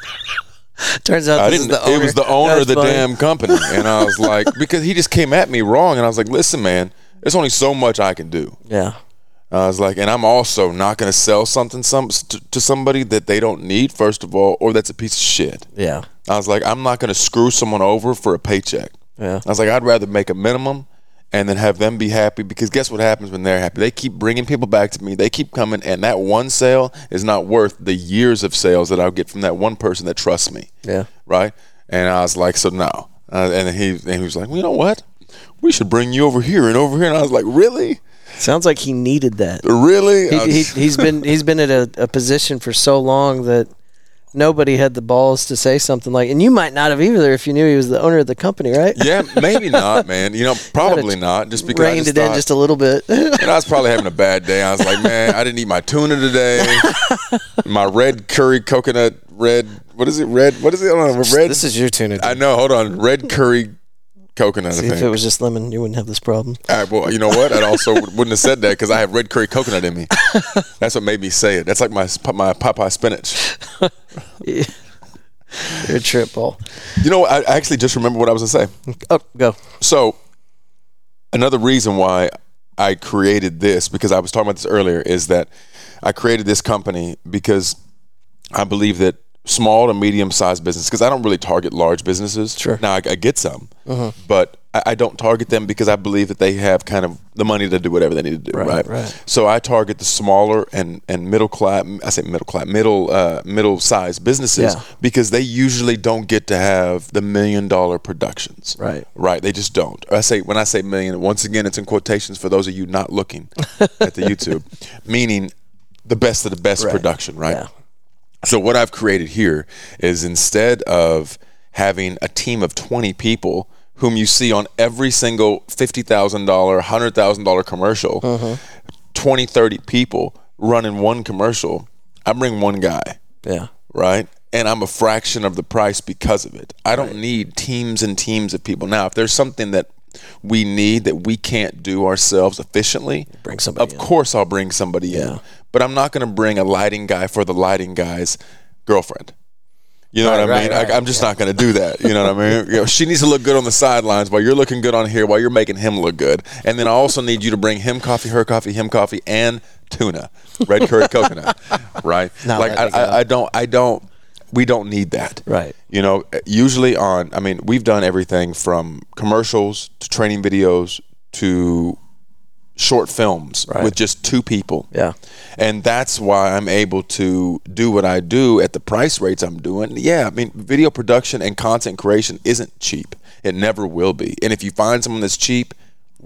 Turns out I this didn't. is the owner. It was the owner of the funny. damn company, and I was like, because he just came at me wrong, and I was like, "Listen, man, there's only so much I can do." Yeah. I was like, and I'm also not going to sell something some to, to somebody that they don't need, first of all, or that's a piece of shit. Yeah. I was like, I'm not going to screw someone over for a paycheck. Yeah. I was like, I'd rather make a minimum and then have them be happy because guess what happens when they're happy? They keep bringing people back to me. They keep coming, and that one sale is not worth the years of sales that I'll get from that one person that trusts me. Yeah. Right? And I was like, so no. Uh, and he and he was like, well, you know what? We should bring you over here and over here. And I was like, really? Sounds like he needed that. Really? He, oh, he, he's been he's been at a, a position for so long that nobody had the balls to say something like, and you might not have either if you knew he was the owner of the company, right? yeah, maybe not, man. You know, probably not. Just because I Reined just it in just a little bit. And I was probably having a bad day. I was like, man, I didn't eat my tuna today. my red curry coconut, red, what is it? Red, what is it? I don't know. Red. this is your tuna. I know. Hold on. Red curry coconut. See, if it was just lemon, you wouldn't have this problem. All right, well, you know what? I also wouldn't have said that because I have red curry coconut in me. That's what made me say it. That's like my my Popeye spinach. You're trip ball. You know, I I actually just remember what I was gonna say. Oh, go. So, another reason why I created this, because I was talking about this earlier, is that I created this company because I believe that small to medium sized business, because I don't really target large businesses. Sure. Now, I, I get some, but I, I don't target them because I believe that they have kind of the money to do whatever they need to do. Right, Right. right. So I target the smaller and, and middle class. I say middle class, middle uh, middle sized businesses Yeah. because they usually don't get to have the million dollar productions. Right. Right. They just don't. I say when I say million, once again, it's in quotations for those of you not looking at the YouTube, meaning the best of the best Right. production. Right. Yeah. So what I've created here is instead of having a team of 20 people whom you see on every single $50,000, $100,000 commercial, Mm-hmm. 20, 30 people running one commercial, I bring one guy Yeah. right? And I'm a fraction of the price because of it. I don't need teams and teams of people. Now, if there's something that we need that we can't do ourselves efficiently, Bring somebody Of in. course, I'll bring somebody Yeah. in. But I'm not going to bring a lighting guy for the lighting guy's girlfriend. You know Right, what I mean? right, Like, I'm just not going to do that. You know what I mean? You know, she needs to look good on the sidelines while you're looking good on here, while you're making him look good. And then I also need you to bring him coffee, her coffee, him coffee, and tuna, red curry coconut. Right? Like I. I, I don't, I don't. We don't need that. Right. You know, usually on. I mean, we've done everything from commercials to training videos to short films Right. with just two people. Yeah. And that's why I'm able to do what I do at the price rates I'm doing. Yeah, I mean, video production and content creation isn't cheap. It never will be. And if you find someone that's cheap,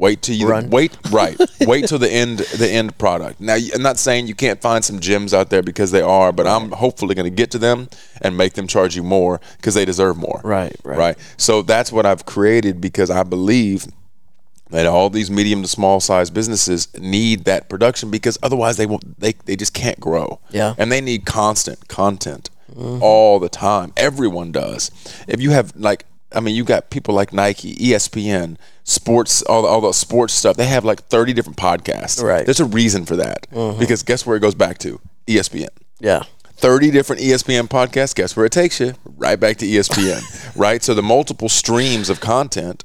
wait till you Run. wait right. wait till the end the end product. Now, I'm not saying you can't find some gems out there because they are, but I'm hopefully going to get to them and make them charge you more because they deserve more. Right, right. Right. So that's what I've created because I believe that all these medium to small size businesses need that production because otherwise they won't they, they just can't grow Yeah. and they need constant content mm-hmm. all the time everyone does if you have like i mean you got people like nike espn sports all, the, all the sports stuff they have like 30 different podcasts Right. there's a reason for that because guess where it goes back to espn Yeah. 30 different ESPN podcasts. Guess where it takes you? Right back to ESPN, right? So the multiple streams of content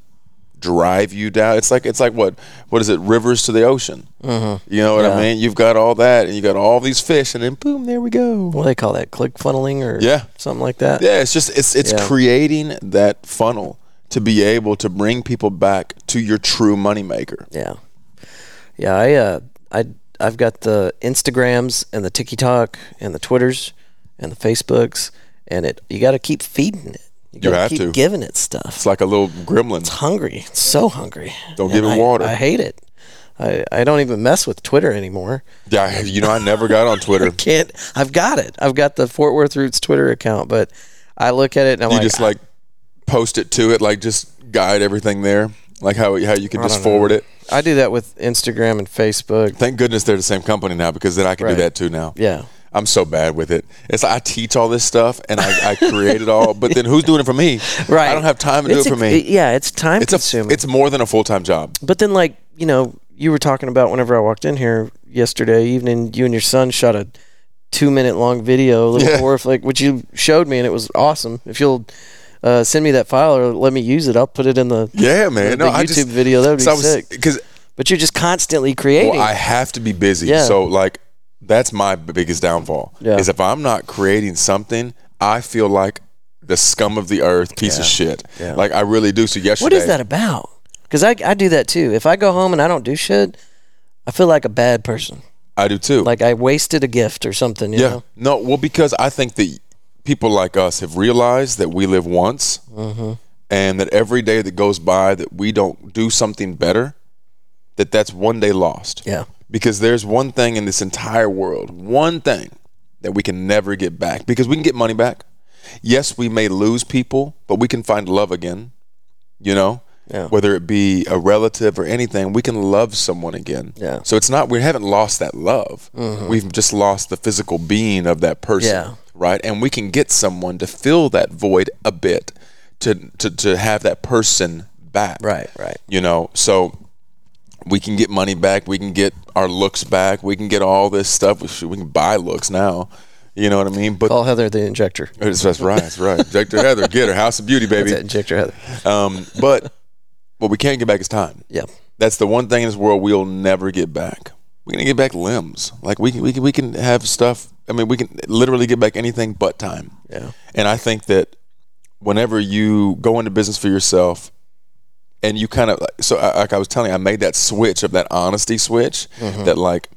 drive you down. It's like it's like what what is it? Rivers to the ocean. Mm-hmm. You know what Yeah. I mean? You've got all that, and you got all these fish, and then boom, there we go. What do they call that? Click funneling or Yeah. something like that? Yeah, it's just it's it's Yeah. creating that funnel to be able to bring people back to your true moneymaker. Yeah. Yeah, I uh I I've got the Instagrams and the TikTok and the Twitters and the Facebooks and it you got to keep feeding it. You, gotta have keep to. giving it stuff. It's like a little gremlin. It's hungry. It's so hungry. Don't give it I- water. I hate it. I, I don't even mess with Twitter anymore. Yeah, you know I never got on Twitter. I Can't I've got it. I've got the Fort Worth Roots Twitter account, but I look at it and I'm You like, just like post it to it, like just guide everything there, like how how you can just know. forward it. I do that with Instagram and Facebook. Thank goodness they're the same company now because then I can Right. do that too now. Yeah. I'm so bad with it. It's like I teach all this stuff and I, I create it all, but then who's doing it for me? Right. I don't have time to do It's it for a- me. yeah, it's time It's a consuming. it's more than a full time job. But then, like you know, you were talking about whenever I walked in here yesterday evening, you and your son shot a two minute long video, a little Yeah. horror flick, which you showed me, and it was awesome. If you'll uh, send me that file or let me use it, I'll put it in the Yeah, man. the no, YouTube just video. That would be was- sick. because But you're just constantly creating. well, I have to be busy. Yeah. So like that's my biggest downfall. Yeah. Is if I'm not creating something, I feel like the scum of the earth, piece of shit. Yeah. Like I really do. So yesterday, what is that about? Because I, I do that too. If I go home and I don't do shit, I feel like a bad person. I do too. Like I wasted a gift or something. You Yeah. know? No, well, because I think that people like us have realized that we live once Mm-hmm. and that every day that goes by that we don't do something better, that that's one day lost. Yeah. Because there's one thing in this entire world, one thing that we can never get back because we can get money back. Yes, we may lose people, but we can find love again. You know? Yeah. Whether it be a relative or anything, we can love someone again. Yeah. So it's not we haven't lost that love. We've just lost the physical being of that person. Yeah. Right? And we can get someone to fill that void a bit to to, to have that person back. Right. Right. You know, so we can get money back, we can get our looks back, we can get all this stuff. We, should, we can buy looks now. You know what I mean? But Call Heather the injector. that's, that's right, that's right. Injector Heather, get her House of Beauty, baby. It, injector Heather. Um, but what we can't get back is time. Yeah. That's the one thing in this world we'll never get back. We're gonna get back limbs. Like we can, we can, we can have stuff. I mean, we can literally get back anything but time. Yeah. And I think that whenever you go into business for yourself, and you kind of so I- like I was telling you, I made that switch of that honesty switch. Mm-hmm. That like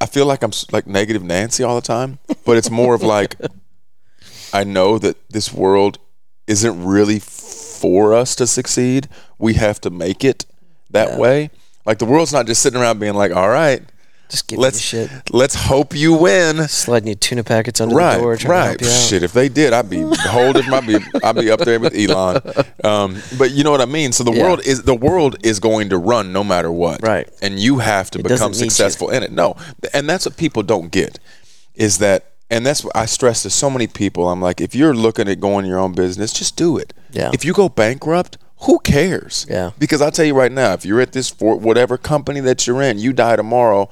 I feel like I'm like negative Nancy all the time, but it's more of like I know that this world isn't really for us to succeed. We have to make it that way. Like the world's not just sitting around being like, "All right, Just give let's shit. let's hope you win." Sliding you tuna packets under right, the door. Right. To help you out. Shit, if they did, I'd be holding. I'd be, I'd be up there with Elon. Um, but you know what I mean. So the Yeah. world is the world is going to run no matter what. Right. And you have to It become successful in it. No, and that's what people don't get, is that. And that's what I stress to so many people. I'm like, if you're looking at going your own business, just do it. Yeah. If you go bankrupt, who cares? Yeah. Because I'll tell you right now, if you're at this for whatever company that you're in, you die tomorrow,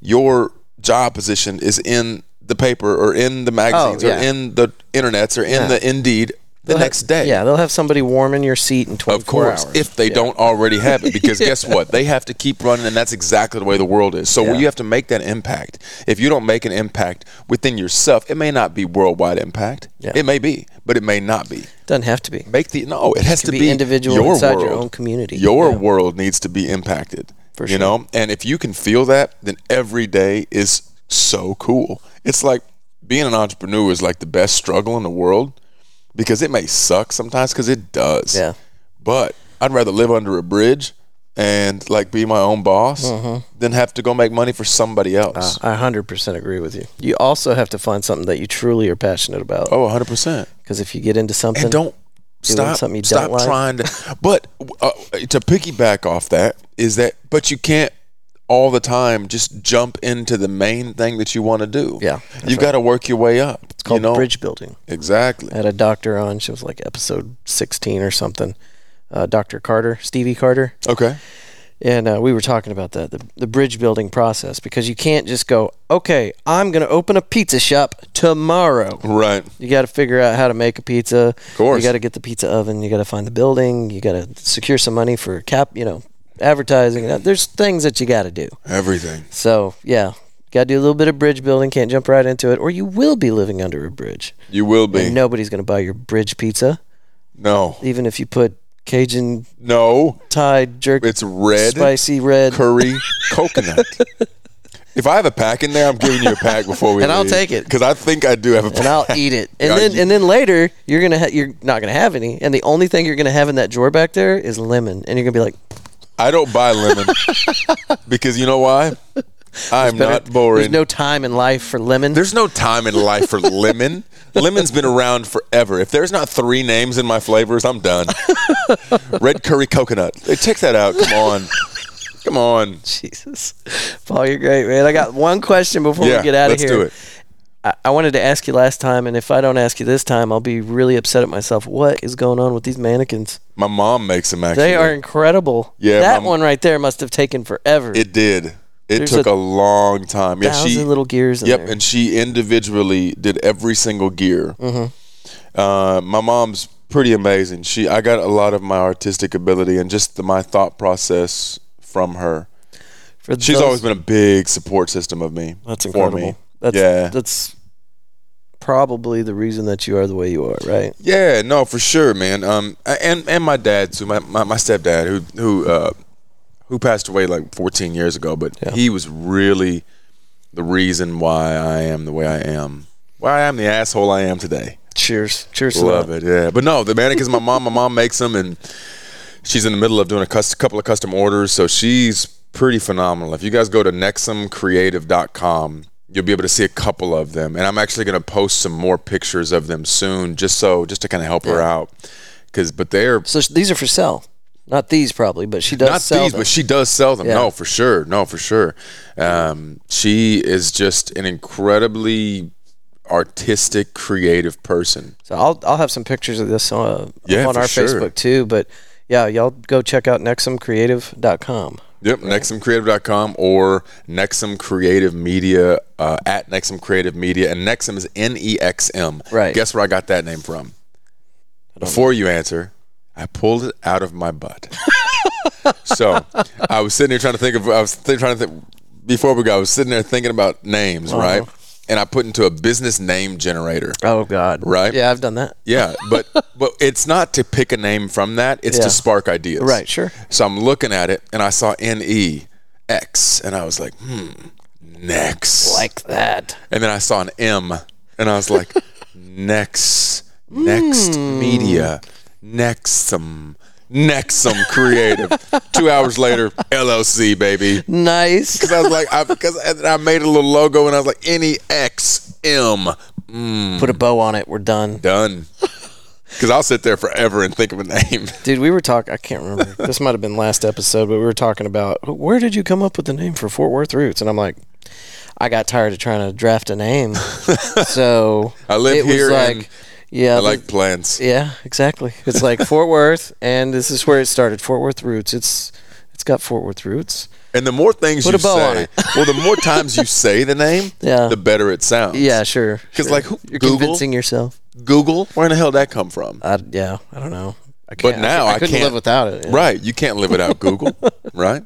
your job position is in the paper or in the magazines Oh, yeah. or in the internets or in Yeah. the Indeed the next have- day. Yeah, they'll have somebody warming your seat in 24 Of course, hours. if they Yeah. don't already have it, because guess what? They have to keep running, and that's exactly the way the world is. So Yeah. you have to make that impact. If you don't make an impact within yourself, it may not be worldwide impact. Yeah. It may be, but it may not be. Doesn't have to be. Make the no. It has could to be be individual your inside world. your own community. Your Yeah. world needs to be impacted. For You know, and if you can feel that, then every day is so cool. It's like being an entrepreneur is like the best struggle in the world because it may suck sometimes because it does. Yeah. But I'd rather live under a bridge and like be my own boss Mm-hmm. than have to go make money for somebody else. I 100% agree with you. You also have to find something that you truly are passionate about. oh, 100%. Because if you get into something, And don't stop something you stop don't like. trying to but uh, to piggyback off that is that but you can't all the time just jump into the main thing that you want to do. Yeah, You've right. got to work your way up. it's called you know? bridge building. Exactly. I had a doctor on. She was like episode 16 or something. Uh, Dr. Carter, Stevie Carter. Okay. And uh, we were talking about that, the, the bridge building process, because you can't just go, okay, I'm going to open a pizza shop tomorrow. Right. You got to figure out how to make a pizza. Of course. You got to get the pizza oven. You got to find the building. You got to secure some money for cap, you know, advertising. Uh, There's things that you got to do. Everything. So, yeah, got to do a little bit of bridge building. Can't jump right into it, or you will be living under a bridge. You will be. And nobody's going to buy your bridge pizza, no. even if you put Cajun No. Thai jerk, It's red spicy red. curry coconut. If I have a pack in there, I'm giving you a pack before we And I'll take it. because I think I do have a pack. and I'll eat it. And Yeah, then and then later you're gonna ha- you're not gonna have any, and the only thing you're gonna have in that drawer back there is lemon, and you're gonna be like, I don't buy lemon because you know why? I'm better- not boring. There's no time in life for lemon. There's no time in life for lemon. Lemon's been around forever. If there's not three names in my flavors, I'm done. Red curry coconut. Hey, check that out. Come on. Come on. Jesus, Paul, you're great, man. I got one question before Yeah, we get out of let's here. do it. I, I wanted to ask you last time, and if I don't ask you this time, I'll be really upset at myself. What is going on with these mannequins? My mom makes them actually. They are incredible. Yeah, that my- one right there must have taken forever. It did. It There's took a a, long time. Yeah, thousand she. little gears in Yep, there. and she individually did every single gear. Mm-hmm. Uh, my mom's pretty amazing. She, I got a lot of my artistic ability and just the, my thought process from her. For She's those- always been a big support system of me. That's for incredible. me. That's, yeah, That's probably the reason that you are the way you are, right? yeah, no, for sure, man. Um, and and my dad too. My my, my stepdad who who uh who passed away like 14 years ago, but Yeah. he was really the reason why I am the way I am. Why I am the asshole I am today. Cheers. Cheers to Love it, yeah. But no, the mannequins. My mom, my mom makes them, and she's in the middle of doing a cus- couple of custom orders. So she's pretty phenomenal. If you guys go to nexumcreative.com, you'll be able to see a couple of them, and I'm actually going to post some more pictures of them soon, just so just to kind of help her out. Because, but they're So these are for sale. Not these probably, but she does not sell these, them. but she does sell them. Yeah. No, for sure. No, for sure. Um, she is just an incredibly artistic, creative person. So I'll I'll have some pictures of this uh, Yeah, on our sure. Facebook too. But yeah, y'all go check out nexumcreative.com. Yep, nexumcreative.com or Nexum Creative Media uh, at Nexum Creative Media. And Nexum is N E X M. Right. Guess where I got that name from? Before you answer, I pulled it out of my butt. so I was sitting here trying to think of, I was th- trying to think, before we go, I was sitting there thinking about names, Uh-huh. right? And I put into a business name generator. Oh God. Right. Yeah, I've done that. Yeah, but but it's not to pick a name from that. It's Yeah. to spark ideas. Right, sure. So I'm looking at it and I saw N E X and I was like, hmm, next. Like that. and then I saw an M and I was like, next, next Hmm. media, Nexum, Nexum Creative. Two hours later, LLC baby. Nice. Because I was like, I, because I made a little logo and I was like, N E X M. Mm, Put a bow on it. We're done. done. Because I'll sit there forever and think of a name. Dude, we were talking. I can't remember. this might have been last episode, but we were talking about where did you come up with the name for Fort Worth Roots? And I'm like, I got tired of trying to draft a name, so I live it was here like, yeah, I the- like plants. yeah, exactly. It's like Fort Worth, and this is where it started. Fort Worth Roots. It's It's got Fort Worth roots. And the more things Put you say, well, the more times you say the name, Yeah. the better it sounds. Yeah, sure. Cuz like, who- you're Google? convincing yourself. Google, where in the hell did that come from? I, yeah, I don't know. I But now I, I couldn't can't- live without it. yeah. Right. You can't live without Google, right?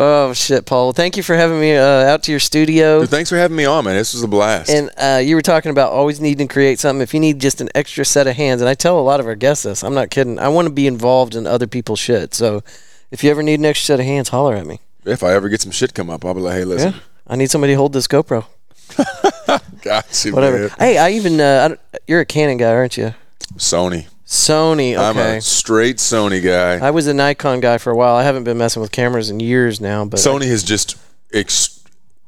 Oh shit, Paul. Thank you for having me uh, out to your studio. Dude, thanks for having me on, man. This was a blast. And uh, you were talking about always needing to create something. If you need just an extra set of hands, and I tell a lot of our guests this, I'm not kidding. I want to be involved in other people's shit. So if you ever need an extra set of hands, holler at me. if I ever get some shit come up, I'll be like, hey, listen, I need somebody to hold this GoPro. got you, Whatever. man. Hey, I even uh, I you're a Canon guy, aren't you? Sony. Sony. I'm a straight Sony guy. I was a Nikon guy for a while. I haven't been messing with cameras in years now, but Sony has just ex-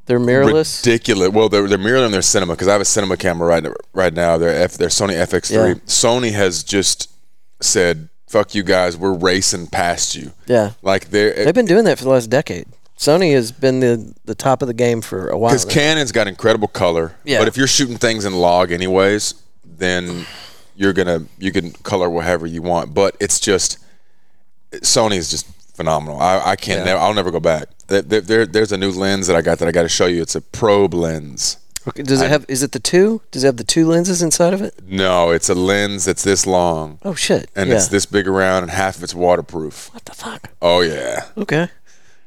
they're mirrorless. ridiculous. Well, they're they're mirroring their cinema because I have a cinema camera right right now. They're F, they're Sony FX3. Yeah. Sony has just said, "Fuck you guys, we're racing past you." yeah, Like they're they've been doing that for the last decade. Sony has been the the top of the game for a while. because. Canon's got incredible color. Yeah. But if you're shooting things in log anyways, then you're gonna you can color whatever you want. But it's just Sony is just phenomenal. I, I can't. Yeah. Never, I'll never go back. There, there- there- there's a new lens that I got that I got to show you. It's a probe lens. Okay, does it have? Is it the two? Does it have the two lenses inside of it? No, it's a lens that's this long Oh shit! and yeah. it's this big around and half of it's waterproof. What the fuck? Oh yeah. Okay.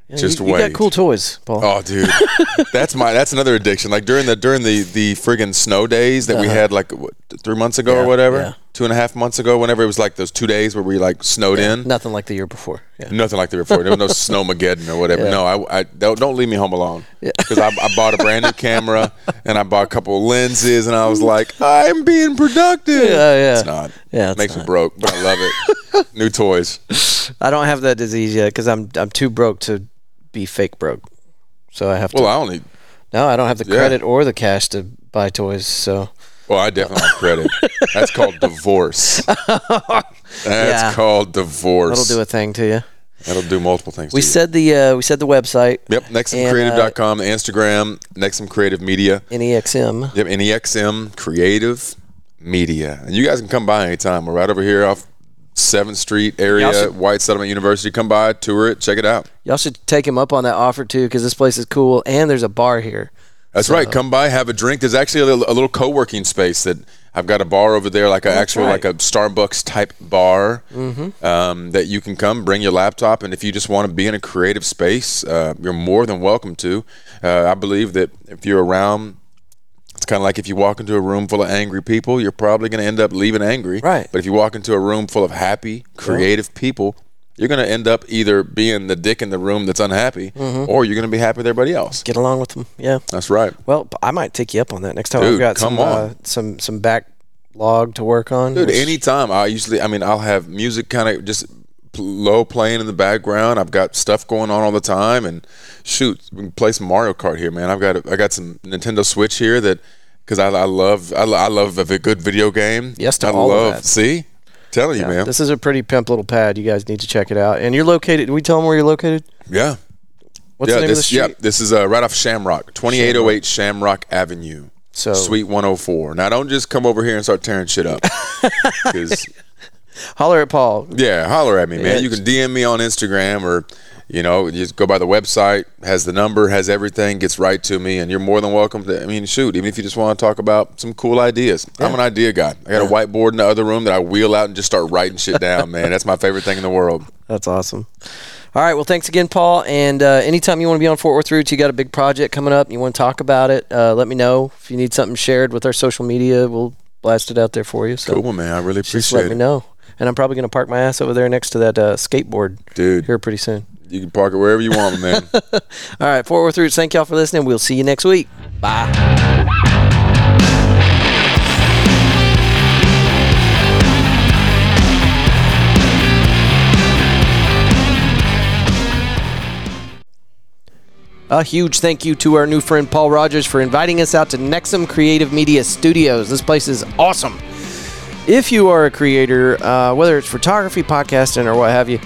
Yeah, Just you, you got wait. cool toys, Paul. Oh, dude, that's my that's another addiction. Like during the during the the friggin' snow days that we had like what, three months ago Uh-huh. Yeah, or whatever, yeah. two and a half months ago, whenever it was like those two days where we like snowed in. Nothing like the year before. Yeah. Nothing like the year before. There was no snowmageddon or whatever. No, I, I don't, don't leave me home alone Yeah. because I, I bought a brand new camera and I bought a couple of lenses and I was like, I'm being productive. Yeah, yeah. It's not. Yeah, it's makes not. me broke, but I love it. new toys. I don't have that disease yet because I'm I'm too broke to be fake broke. So I have to. Well, I only. no, I don't have the Yeah. credit or the cash to buy toys. So Well, I definitely have credit. That's called divorce. That's Yeah. called divorce. that'll do a thing to you. That'll do multiple things. We to you. said the uh, we said the website Yep, nexumcreative.com, the Instagram, Nexum Creative Media. NEXM. Yep, NEXM Creative Media. And you guys can come by anytime. We're right over here off 7th Street area, should- White Settlement University. Come by, tour it, check it out. Y'all should take him up on that offer too because this place is cool and there's a bar here. That's right. Come by, have a drink. There's actually a little, a little co-working space that I've got a bar over there, like a actual right. like a Starbucks type bar um, that you can come, bring your laptop, and if you just want to be in a creative space, uh, you're more than welcome to. Uh, I believe that if you're around. It's kind of like if you walk into a room full of angry people, you're probably going to end up leaving angry. Right. But if you walk into a room full of happy, creative people, you're going to end up either being the dick in the room that's unhappy, Mm-hmm. or you're going to be happy with everybody else. Get along with them. Yeah. That's right. Well, I might take you up on that next time. Dude, I've got come some on. Uh, some some backlog to work on. Dude, which- anytime I usually, I mean, I'll have music kind of just low playing in the background. I've got stuff going on all the time, and shoot, we can play some Mario Kart here, man. I've got a, I got some Nintendo Switch here that because I, I love I, I love a good video game. Yes to I all of love. that. See, telling you, man. This is a pretty pimp little pad. You guys need to check it out. And you're located. We tell them where you're located? yeah, What's yeah. the name this of the street? yeah, this is uh, right off Shamrock, twenty eight oh eight Shamrock Avenue. So Suite 104. Now, don't just come over here and start tearing shit up. 'Cause holler at Paul. Yeah, holler at me, man. Yeah. You can DM me on Instagram or, you know, just go by the website, has the number, has everything, gets right to me, and you're more than welcome to. I mean, shoot, even if you just want to talk about some cool ideas. I'm an idea guy. I got a whiteboard in the other room that I wheel out and just start writing shit down, man. That's my favorite thing in the world. That's awesome. All right. Well, thanks again, Paul. And uh, anytime you want to be on Fort Worth Roots, you got a big project coming up and you want to talk about it, uh, let me know. If you need something shared with our social media, we'll blast it out there for you. So Cool, man. I really appreciate just let appreciate me it. know. And I'm probably going to park my ass over there next to that uh, skateboard Dude, here pretty soon. you can park it wherever you want, man. All right. Fort Worth Roots, thank y'all for listening. We'll see you next week. Bye. A huge thank you to our new friend Paul Rogers for inviting us out to Nexum Creative Media Studios. This place is awesome. If you are a creator, uh, whether it's photography, podcasting, or what have you,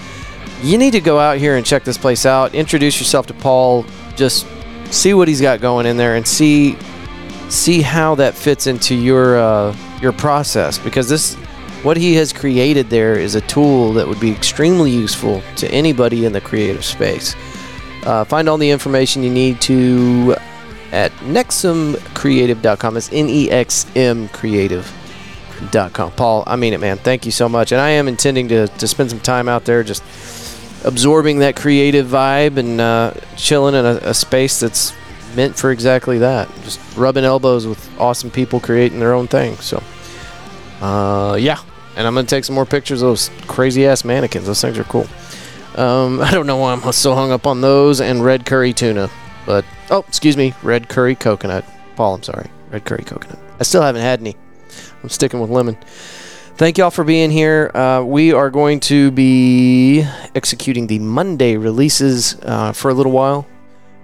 you need to go out here and check this place out. Introduce yourself to Paul. Just see what he's got going in there and see see how that fits into your uh, your process because this what he has created there is a tool that would be extremely useful to anybody in the creative space. Uh, find all the information you need to at nexmcreative.com. It's N E X M creative.com. Paul, I mean it, man. Thank you so much. And I am intending to, to spend some time out there just absorbing that creative vibe and uh, chilling in a, a space that's meant for exactly that. Just rubbing elbows with awesome people creating their own thing. So, uh, yeah. And I'm going to take some more pictures of those crazy ass mannequins. Those things are cool. Um, I don't know why I'm so hung up on those and red curry tuna. But, oh, excuse me, red curry coconut. Paul, I'm sorry. Red curry coconut. I still haven't had any. I'm sticking with lemon. Thank y'all for being here. Uh, we are going to be executing the Monday releases uh, for a little while.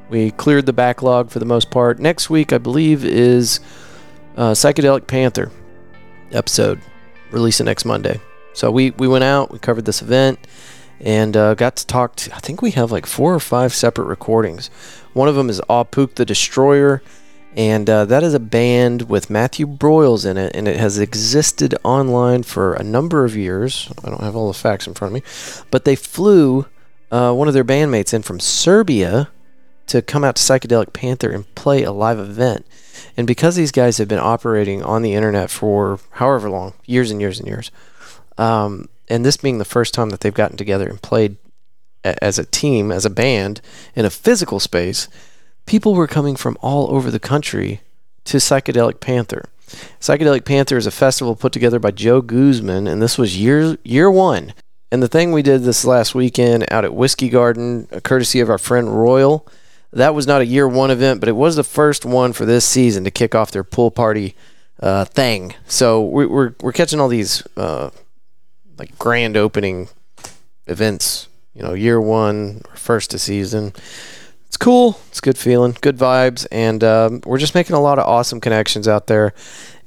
We cleared the backlog for the most part. Next week, I believe, is uh, Psychedelic Panther episode releasing next Monday. So we, we went out, we covered this event, and uh, got to talk to, I think we have like four or five separate recordings. One of them is Aupuk the Destroyer, and uh, that is a band with Matthew Broyles in it, and it has existed online for a number of years. I don't have all the facts in front of me, but they flew uh, one of their bandmates in from Serbia to come out to Psychedelic Panther and play a live event. And because these guys have been operating on the internet for however long, years and years and years, um, and this being the first time that they've gotten together and played a- as a team, as a band, in a physical space, people were coming from all over the country to Psychedelic Panther. Psychedelic Panther is a festival put together by Joe Guzman, and this was year year one. And the thing we did this last weekend out at Whiskey Garden, courtesy of our friend Royal, that was not a year one event, but it was the first one for this season to kick off their pool party uh, thing. So we, we're we're catching all these uh, like grand opening events. You know, year one, first of season. It's cool. It's good feeling, good vibes, and um, we're just making a lot of awesome connections out there.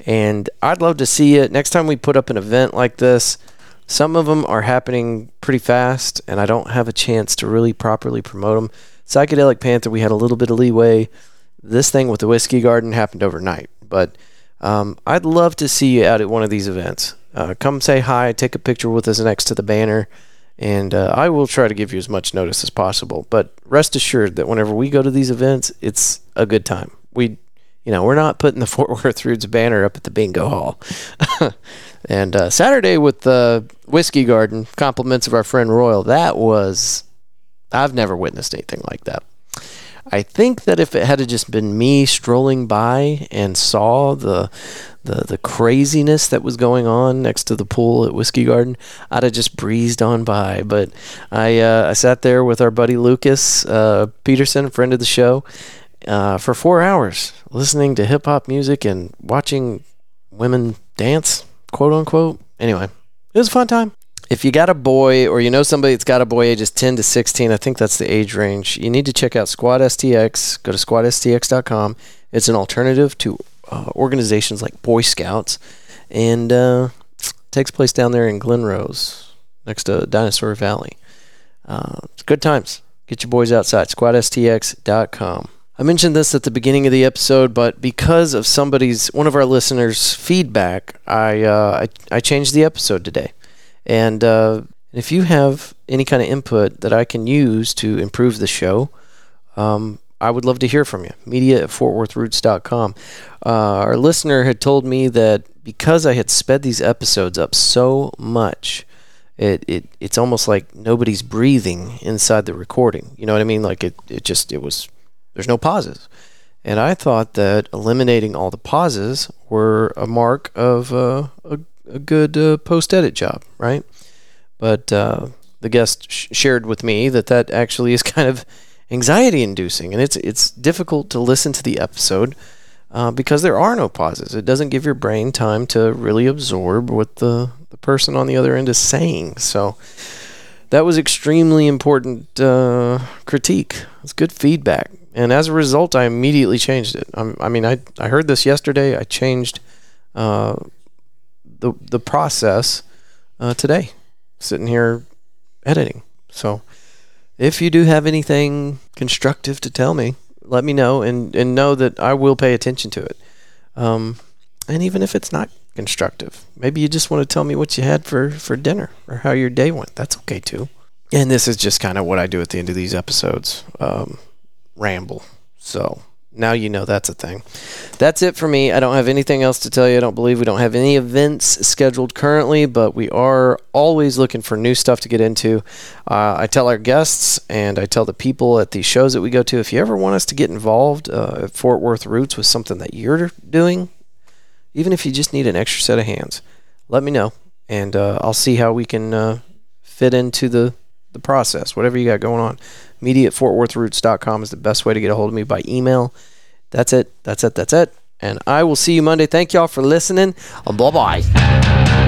And I'd love to see it next time we put up an event like this. Some of them are happening pretty fast, and I don't have a chance to really properly promote them. Psychedelic Panther, we had a little bit of leeway. This thing with the Whiskey Garden happened overnight, but um, I'd love to see you out at one of these events. Uh, come say hi, take a picture with us next to the banner, and uh, I will try to give you as much notice as possible. But rest assured that whenever we go to these events, it's a good time. We, you know, we're not putting the Fort Worth Roots banner up at the bingo hall. and uh, Saturday with the Whiskey Garden, compliments of our friend Royal, that was, I've never witnessed anything like that. I think that if it had just been me strolling by and saw the the the craziness that was going on next to the pool at Whiskey Garden, I'd have just breezed on by. But I uh, I sat there with our buddy Lucas uh, Peterson, friend of the show, uh, for four hours listening to hip hop music and watching women dance, quote unquote. Anyway, it was a fun time if you got a boy or you know somebody that's got a boy ages 10 to 16, I think that's the age range, you need to check out Squad STX. Go to squadstx.com. It's an alternative to uh, organizations like Boy Scouts and uh, takes place down there in Glen Rose next to Dinosaur Valley. Uh, it's good times. Get your boys outside. SquadSTX.com. I mentioned this at the beginning of the episode, but because of somebody's, one of our listeners' feedback, I, uh, I, I changed the episode today. And uh, if you have any kind of input that I can use to improve the show, um, I would love to hear from you. Media at fortworthroots.com. Uh, our listener had told me that because I had sped these episodes up so much, it, it it's almost like nobody's breathing inside the recording. You know what I mean? Like it, it just it was there's no pauses. And I thought that eliminating all the pauses were a mark of uh, a a good uh, post edit job, right? But uh, the guest sh- shared with me that that actually is kind of anxiety inducing, and it's it's difficult to listen to the episode uh, because there are no pauses. It doesn't give your brain time to really absorb what the the person on the other end is saying. So that was extremely important uh, critique. It's good feedback, and as a result, I immediately changed it. I'm, i mean, I I heard this yesterday. I changed uh, the the process uh, today, sitting here editing. So, if you do have anything constructive to tell me, let me know, and and know that I will pay attention to it. Um, and even if it's not constructive. Maybe you just want to tell me what you had for, for dinner or how your day went. That's okay too. And this is just kind of what I do at the end of these episodes um, ramble. So now you know that's a thing. That's it for me. I don't have anything else to tell you. I don't believe we don't have any events scheduled currently, but we are always looking for new stuff to get into. Uh, I tell our guests and I tell the people at the shows that we go to if you ever want us to get involved uh, at Fort Worth Roots with something that you're doing, even if you just need an extra set of hands, let me know and uh, I'll see how we can uh, fit into the, the process, whatever you got going on media at fortworthroots.com is the best way to get a hold of me by email. That's it. That's it. That's it. And I will see you Monday. Thank y'all for listening. Bye bye.